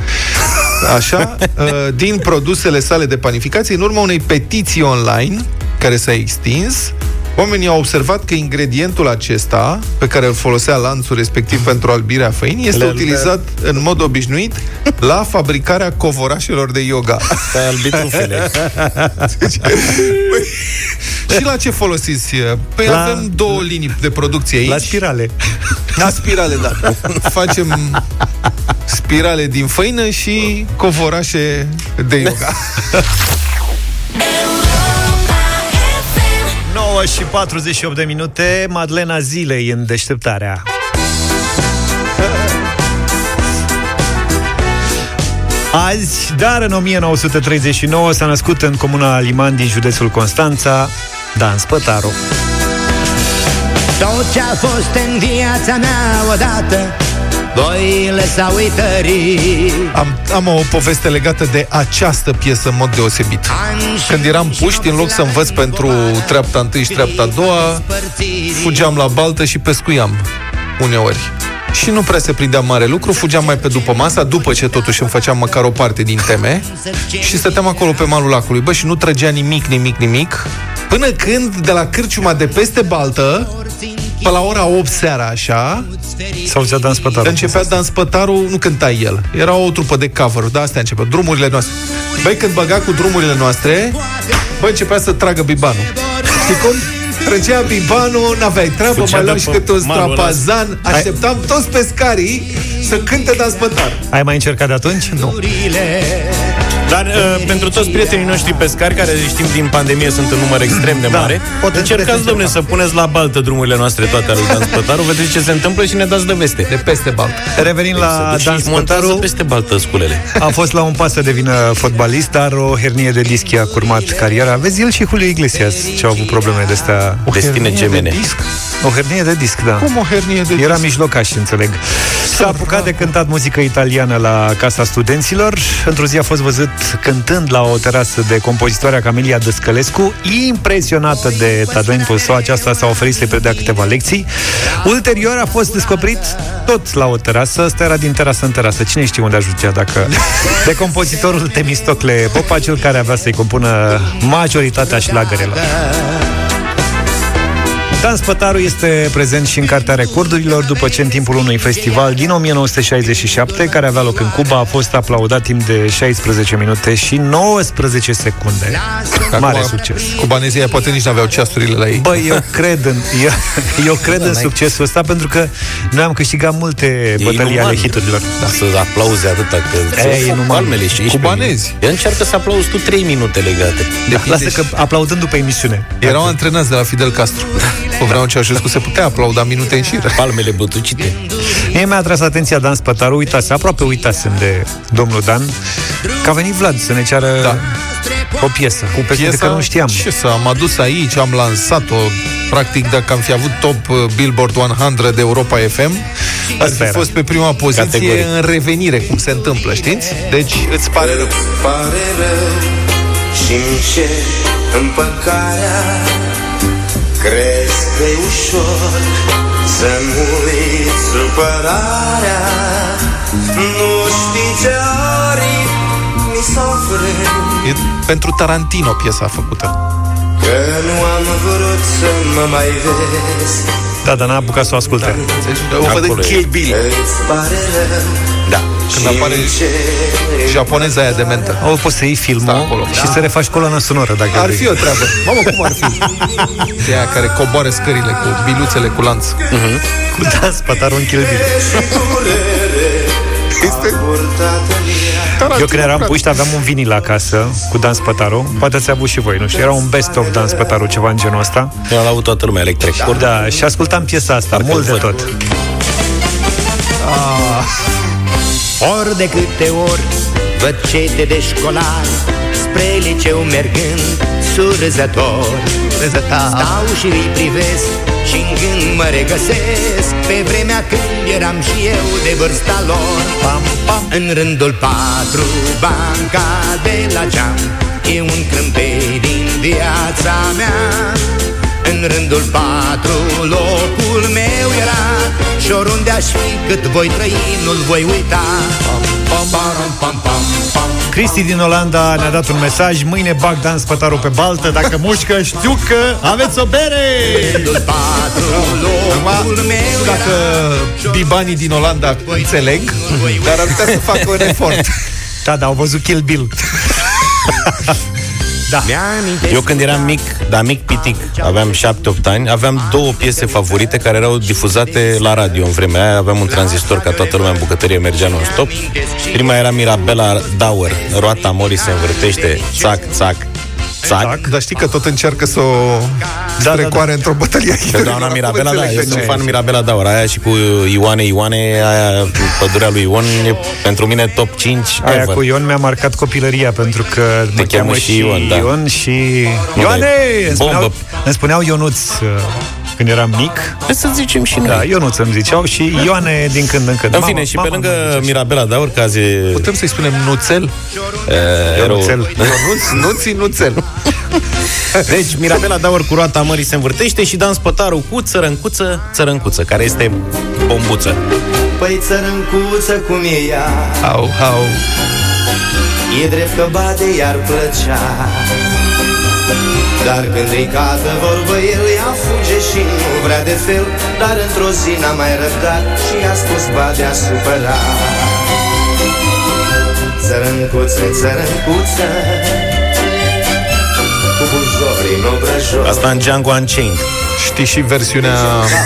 S2: Așa, uh, din produsele sale de panificație, în urma unei petiții online care s-a extins, oamenii au observat că ingredientul acesta, pe care îl folosea lanțul respectiv pentru albirea făinii, este
S1: Le-
S2: utilizat în mod obișnuit la fabricarea covorașelor de yoga.
S3: Pe albitrufele.
S2: Și la ce folosiți? Păi
S1: La-
S2: avem două linii de producție aici.
S1: La spirale.
S2: La spirale, da. Facem spirale din făină și covorașe de yoga.
S1: 9 și 48 de minute, Madlena Zilei în deșteptarea. Azi, dar în 1939 s-a născut în comuna Liman din județul Constanța, Dan Spătaru.
S9: Tot ce-a fost în viața mea odată Boile s-au uitărit
S2: Am, am o poveste legată de această piesă în mod deosebit. Când eram puști, în loc să învăț pentru treapta întâi și treapta a doua, fugeam la baltă și pescuiam uneori. Și nu prea se prindea mare lucru, fugeam mai pe după masa, după ce totuși îmi făceam măcar o parte din teme și stăteam acolo pe malul lacului. Bă, și nu trăgea nimic, nimic, nimic, până când de la cârciuma de peste baltă, pe la ora 8 seara așa,
S1: S-au auzit Dan Spătaru.
S2: Începea Dan Spătaru, nu cânta el. Era o trupă de cover, da, astea începea. Drumurile noastre. Băi, când băga cu drumurile noastre, băi, începea să tragă bibanul. Știi cum? Trăgea bibanul, n-aveai treabă,
S3: Fugea
S2: mai luam
S3: de
S2: și
S3: pe
S2: câte un
S3: malul ăla.
S2: strapazan. Așteptam toți pescarii să cânte Dan Spătaru.
S1: Ai mai încercat de atunci? Nu.
S3: Dar uh, pentru toți prietenii noștri pescari, care știm din pandemie sunt în număr extrem de
S1: Da,
S3: mare,
S1: pot
S3: încercați,
S1: încerca.
S3: domne, să puneți la baltă drumurile noastre toate ale lui Dan Spătaru, vedeți ce se întâmplă și ne dați de veste.
S2: De peste baltă.
S1: Revenind la
S3: Deci
S1: Dan
S3: își montează
S1: Spătaru,
S3: peste baltă sculele.
S1: a fost la un pas să devină fotbalist, dar o hernie de disc i-a curmat cariera. Vezi, el și Julio Iglesias ce au avut probleme de astea.
S3: Destine
S2: hernie de
S3: gemene.
S2: disc?
S1: O hernie de disc, da.
S2: Cum o hernie de
S1: Era
S2: disc?
S1: mijlocaș, înțeleg. S-a apucat de cântat muzică italiană la Casa Studenților. Într-o zi a fost văzut cântând la o terasă de compozitoarea Camelia Dăscălescu. Impresionată de talentul său, aceasta s-a oferit să-i predea câteva lecții. Ulterior a fost descoperit tot la o terasă. Asta era din terasă în terasă. Cine știe unde ajungea dacă... De compozitorul Temistocle Popa, cel care avea să-i compună majoritatea șlagărelor. Dan Spătaru este prezent și în Cartea Recordurilor după ce în timpul unui festival din 1967, care avea loc în Cuba, a fost aplaudat timp de 16 minute și 19 secunde. Mare
S2: Acum,
S1: succes.
S2: Cubanezii aia poate nici n-aveau ceasurile la ei.
S1: Băi, eu cred în, eu, eu cred în succesul ăsta pentru că noi am câștigat multe
S3: E
S1: bătălii
S3: inuman.
S1: ale hiturilor.
S3: Da. Să aplauze atâta că
S1: E, e inuman.
S3: palmele și aici
S2: Cubanezi.
S3: Ia încearcă să aplauzi tu 3 minute legate.
S1: Da, lasă că aplaudând după emisiune.
S2: Erau antrenați de la Fidel Castro. Pe vremea Ceaușescu se putea aplauda minute în șir.
S3: Palmele bătucite.
S1: Mie mi-a atras atenția Dan Spătaru, uitase, aproape uitasem de domnul Dan, că a venit Vlad să ne ceară
S2: Da.
S1: o piesă. Cu piesa de care nu știam.
S2: Ce să, am adus aici, am lansat-o Practic, dacă am fi avut top uh, Billboard 100 de Europa FM Ar fi
S1: era.
S2: fost pe prima poziție
S3: Categoric.
S2: în revenire, cum se întâmplă, știți? Deci îți pare rău
S10: pare rău și încet împăcarea Crezi că e ușor să-mi uiți supărarea Nu știi ce aripi mi s-au frânt
S2: E pentru Tarantino piesa făcută
S10: Că nu am vrut să mă mai vezi
S1: Da, dar n-a apucat să o asculte.
S2: Deci, o văd în
S3: Acolo e.
S2: Kill Bill
S10: Îți pare rău
S3: Da.
S2: Când apare japoneza aia de mentă
S1: O, poți să iei filmul
S2: Sta acolo.
S1: și să refaci coloana sonoră, dacă
S2: Ar
S1: vrei.
S2: fi o treabă. Mamă, cum ar fi? De aia care coboare scările cu biluțele cu lanț.
S1: Cu Dan Spătaru în Kill Bill.
S2: Este
S1: Eu când eram puști aveam un vinil acasă cu Dan Spătaru. Poate ați avut și voi, nu știu. Era un best of Dan Spătaru, ceva în genul ăsta.
S3: Eu l-a avut toată lumea electric.
S1: Da, și ascultam piesa asta,
S3: Parcă
S1: mult de
S3: îl văd.
S1: Tot.
S9: Ori de câte ori văd cete de școlari Spre liceu mergând surzător Stau și îi privesc și în gând mă regăsesc. Pe vremea când eram și eu de vârsta lor pam, pam, În rândul patru, banca de la geam E un crâmpei din viața mea În rândul patru, locul meu era Și oriunde aș fi, cât voi trăi, nu-l voi uita Pam, pam, pam, pam, pam,
S1: Cristi din Olanda ne-a dat un mesaj Mâine bag Dan Spătaru pe baltă Dacă mușcă, știu că aveți o bere
S9: Rândul patru, locul meu
S2: Dacă bibanii din Olanda înțeleg, dar ar putea să facă un efort.
S1: Da, da, au văzut Kill Bill Da.
S3: Eu când eram mic, da, mic pitic, aveam 7-8 ani, aveam două piese favorite care erau difuzate la radio în vremea aia, aveam un tranzistor ca toată lumea în bucătărie mergea non-stop. Prima era Mirabela Dauer, roata morii se învârtește, țac, țac, țac.
S2: Dar știi că tot încearcă să o
S1: Da,
S2: strecoare într-o bătălie.
S3: Pe doamna Mirabela, da, eu sunt fan Mirabela Daur Aia și cu Ioane Ioane Aia cu pădurea lui Ion E pentru mine top 5
S1: Aia
S3: ever.
S1: cu Ion mi-a marcat copilăria Pentru că mă
S3: cheamă și Ion, da.
S1: Ion și...
S3: Nu,
S1: Ioane!
S3: dar e
S1: Îmi spuneau,
S3: bombă.
S1: îmi spuneau Ionuț uh, când eram mic
S3: Hai să zicem și noi
S1: Da, Ionuț îmi ziceau și Ioane din când în când
S3: În
S1: Mama-
S3: fine, și
S1: mama
S3: pe
S1: îmi
S3: lângă
S1: zicea.
S3: Mirabela Daur, că azi e,
S2: Putem să-i spunem nuțel?
S3: e, erou.
S1: Ionuțel.
S2: Ionuț, nuții, nuțel.
S3: Deci, Mirabela Daur cu roata mării se învârtește și Dan Spătaru cu țărâncuță, țărâncuță, care este bombuță.
S9: Păi țărâncuță cum e ea
S2: Au, au.
S9: E drept că bate iar plăcea Dar când îi cată vorbă el Ea fuge și nu vrea de fel. Dar într-o zi n-a mai răbdat Și a spus badea supărat. Țărâncuță, țărâncuță
S3: Asta în Django Unchained.
S2: Știi și versiunea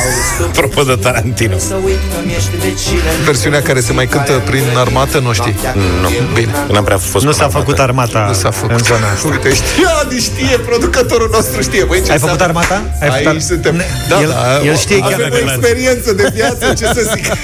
S3: Apropo de Tarantino.
S9: Să uit că-mi ești vecină
S2: versiunea care se mai cântă prin armată, nu știi?
S3: Nu,
S2: Bine.
S3: n-am prea fost
S1: Nu
S3: până
S1: s-a
S3: acum.
S1: făcut armata
S2: Nu s-a făcut.
S1: în zona asta
S2: Uite, știa, știe, producătorul nostru știe. Băi, ce
S1: Ai făcut
S2: înseamnă?
S1: armata? Ai
S2: Aici
S1: făcut ar-
S2: suntem.
S1: Ne-
S2: Da,
S1: el-
S2: da,
S1: el știe chiar
S2: avem
S1: dacă
S2: o
S1: l-a-
S2: experiență de viață, ce să zic.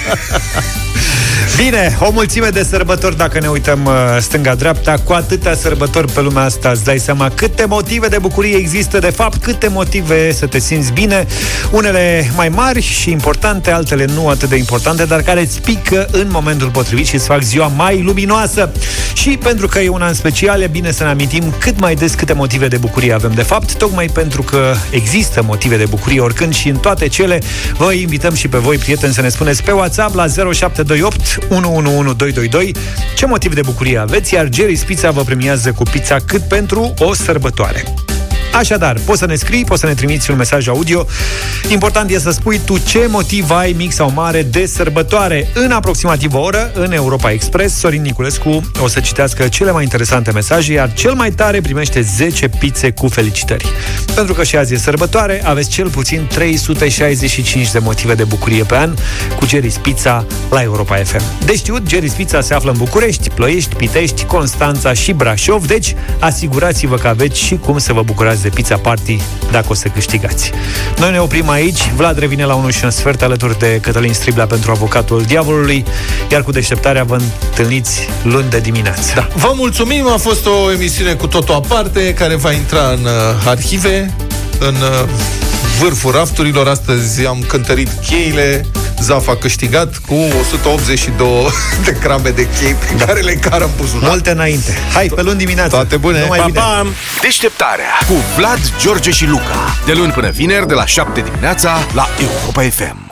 S1: Bine, o mulțime de sărbători dacă ne uităm uh, stânga-dreapta, cu atâtea sărbători pe lumea asta, îți dai seama câte motive de bucurie există, de fapt, câte motive să te simți bine, unele mai mari și importante, altele nu atât de importante, dar care îți pică în momentul potrivit și îți fac ziua mai luminoasă. Și pentru că e un an special, e bine să ne amintim cât mai des câte motive de bucurie avem. De fapt, tocmai pentru că există motive de bucurie oricând și în toate cele, vă invităm și pe voi, prieteni, să ne spuneți pe WhatsApp la 0728 111222 ce motiv de bucurie aveți, iar Jerry Pizza vă premiază cu pizza cât pentru o sărbătoare. Așadar, poți să ne scrii, poți să ne trimiți un mesaj audio. Important e să spui tu ce motiv ai, mic sau mare, de sărbătoare. În aproximativ o oră, în Europa Express, Sorin Niculescu o să citească cele mai interesante mesaje, iar cel mai tare primește 10 pizze cu felicitări. Pentru că și azi e sărbătoare, aveți cel puțin 365 de motive de bucurie pe an cu Jerry's Pizza la Europa FM. De știut, Jerry's Pizza se află în București, Ploiești, Pitești, Constanța și Brașov, deci asigurați-vă că aveți și cum să vă bucurați de pizza party dacă o să câștigați. Noi ne oprim aici, Vlad revine la 1 și un sfert alături de Cătălin Striblea pentru avocatul diavolului, iar cu deșteptarea vă întâlniți luni de dimineață.
S2: Da. Vă mulțumim, a fost o emisiune cu totul aparte, care va intra în uh, arhive, în uh, vârful rafturilor. Astăzi am cântărit cheile, Zaf a câștigat cu 182 de grame de chei pe care le încară în buzunar.
S1: Multe înainte. Hai, pe luni dimineață.
S2: Toate bune.
S1: Numai
S3: Pa,
S1: bine.
S3: pa!
S4: Deșteptarea cu Vlad, George și Luca. De luni până vineri, de la 7 dimineața, la Europa FM.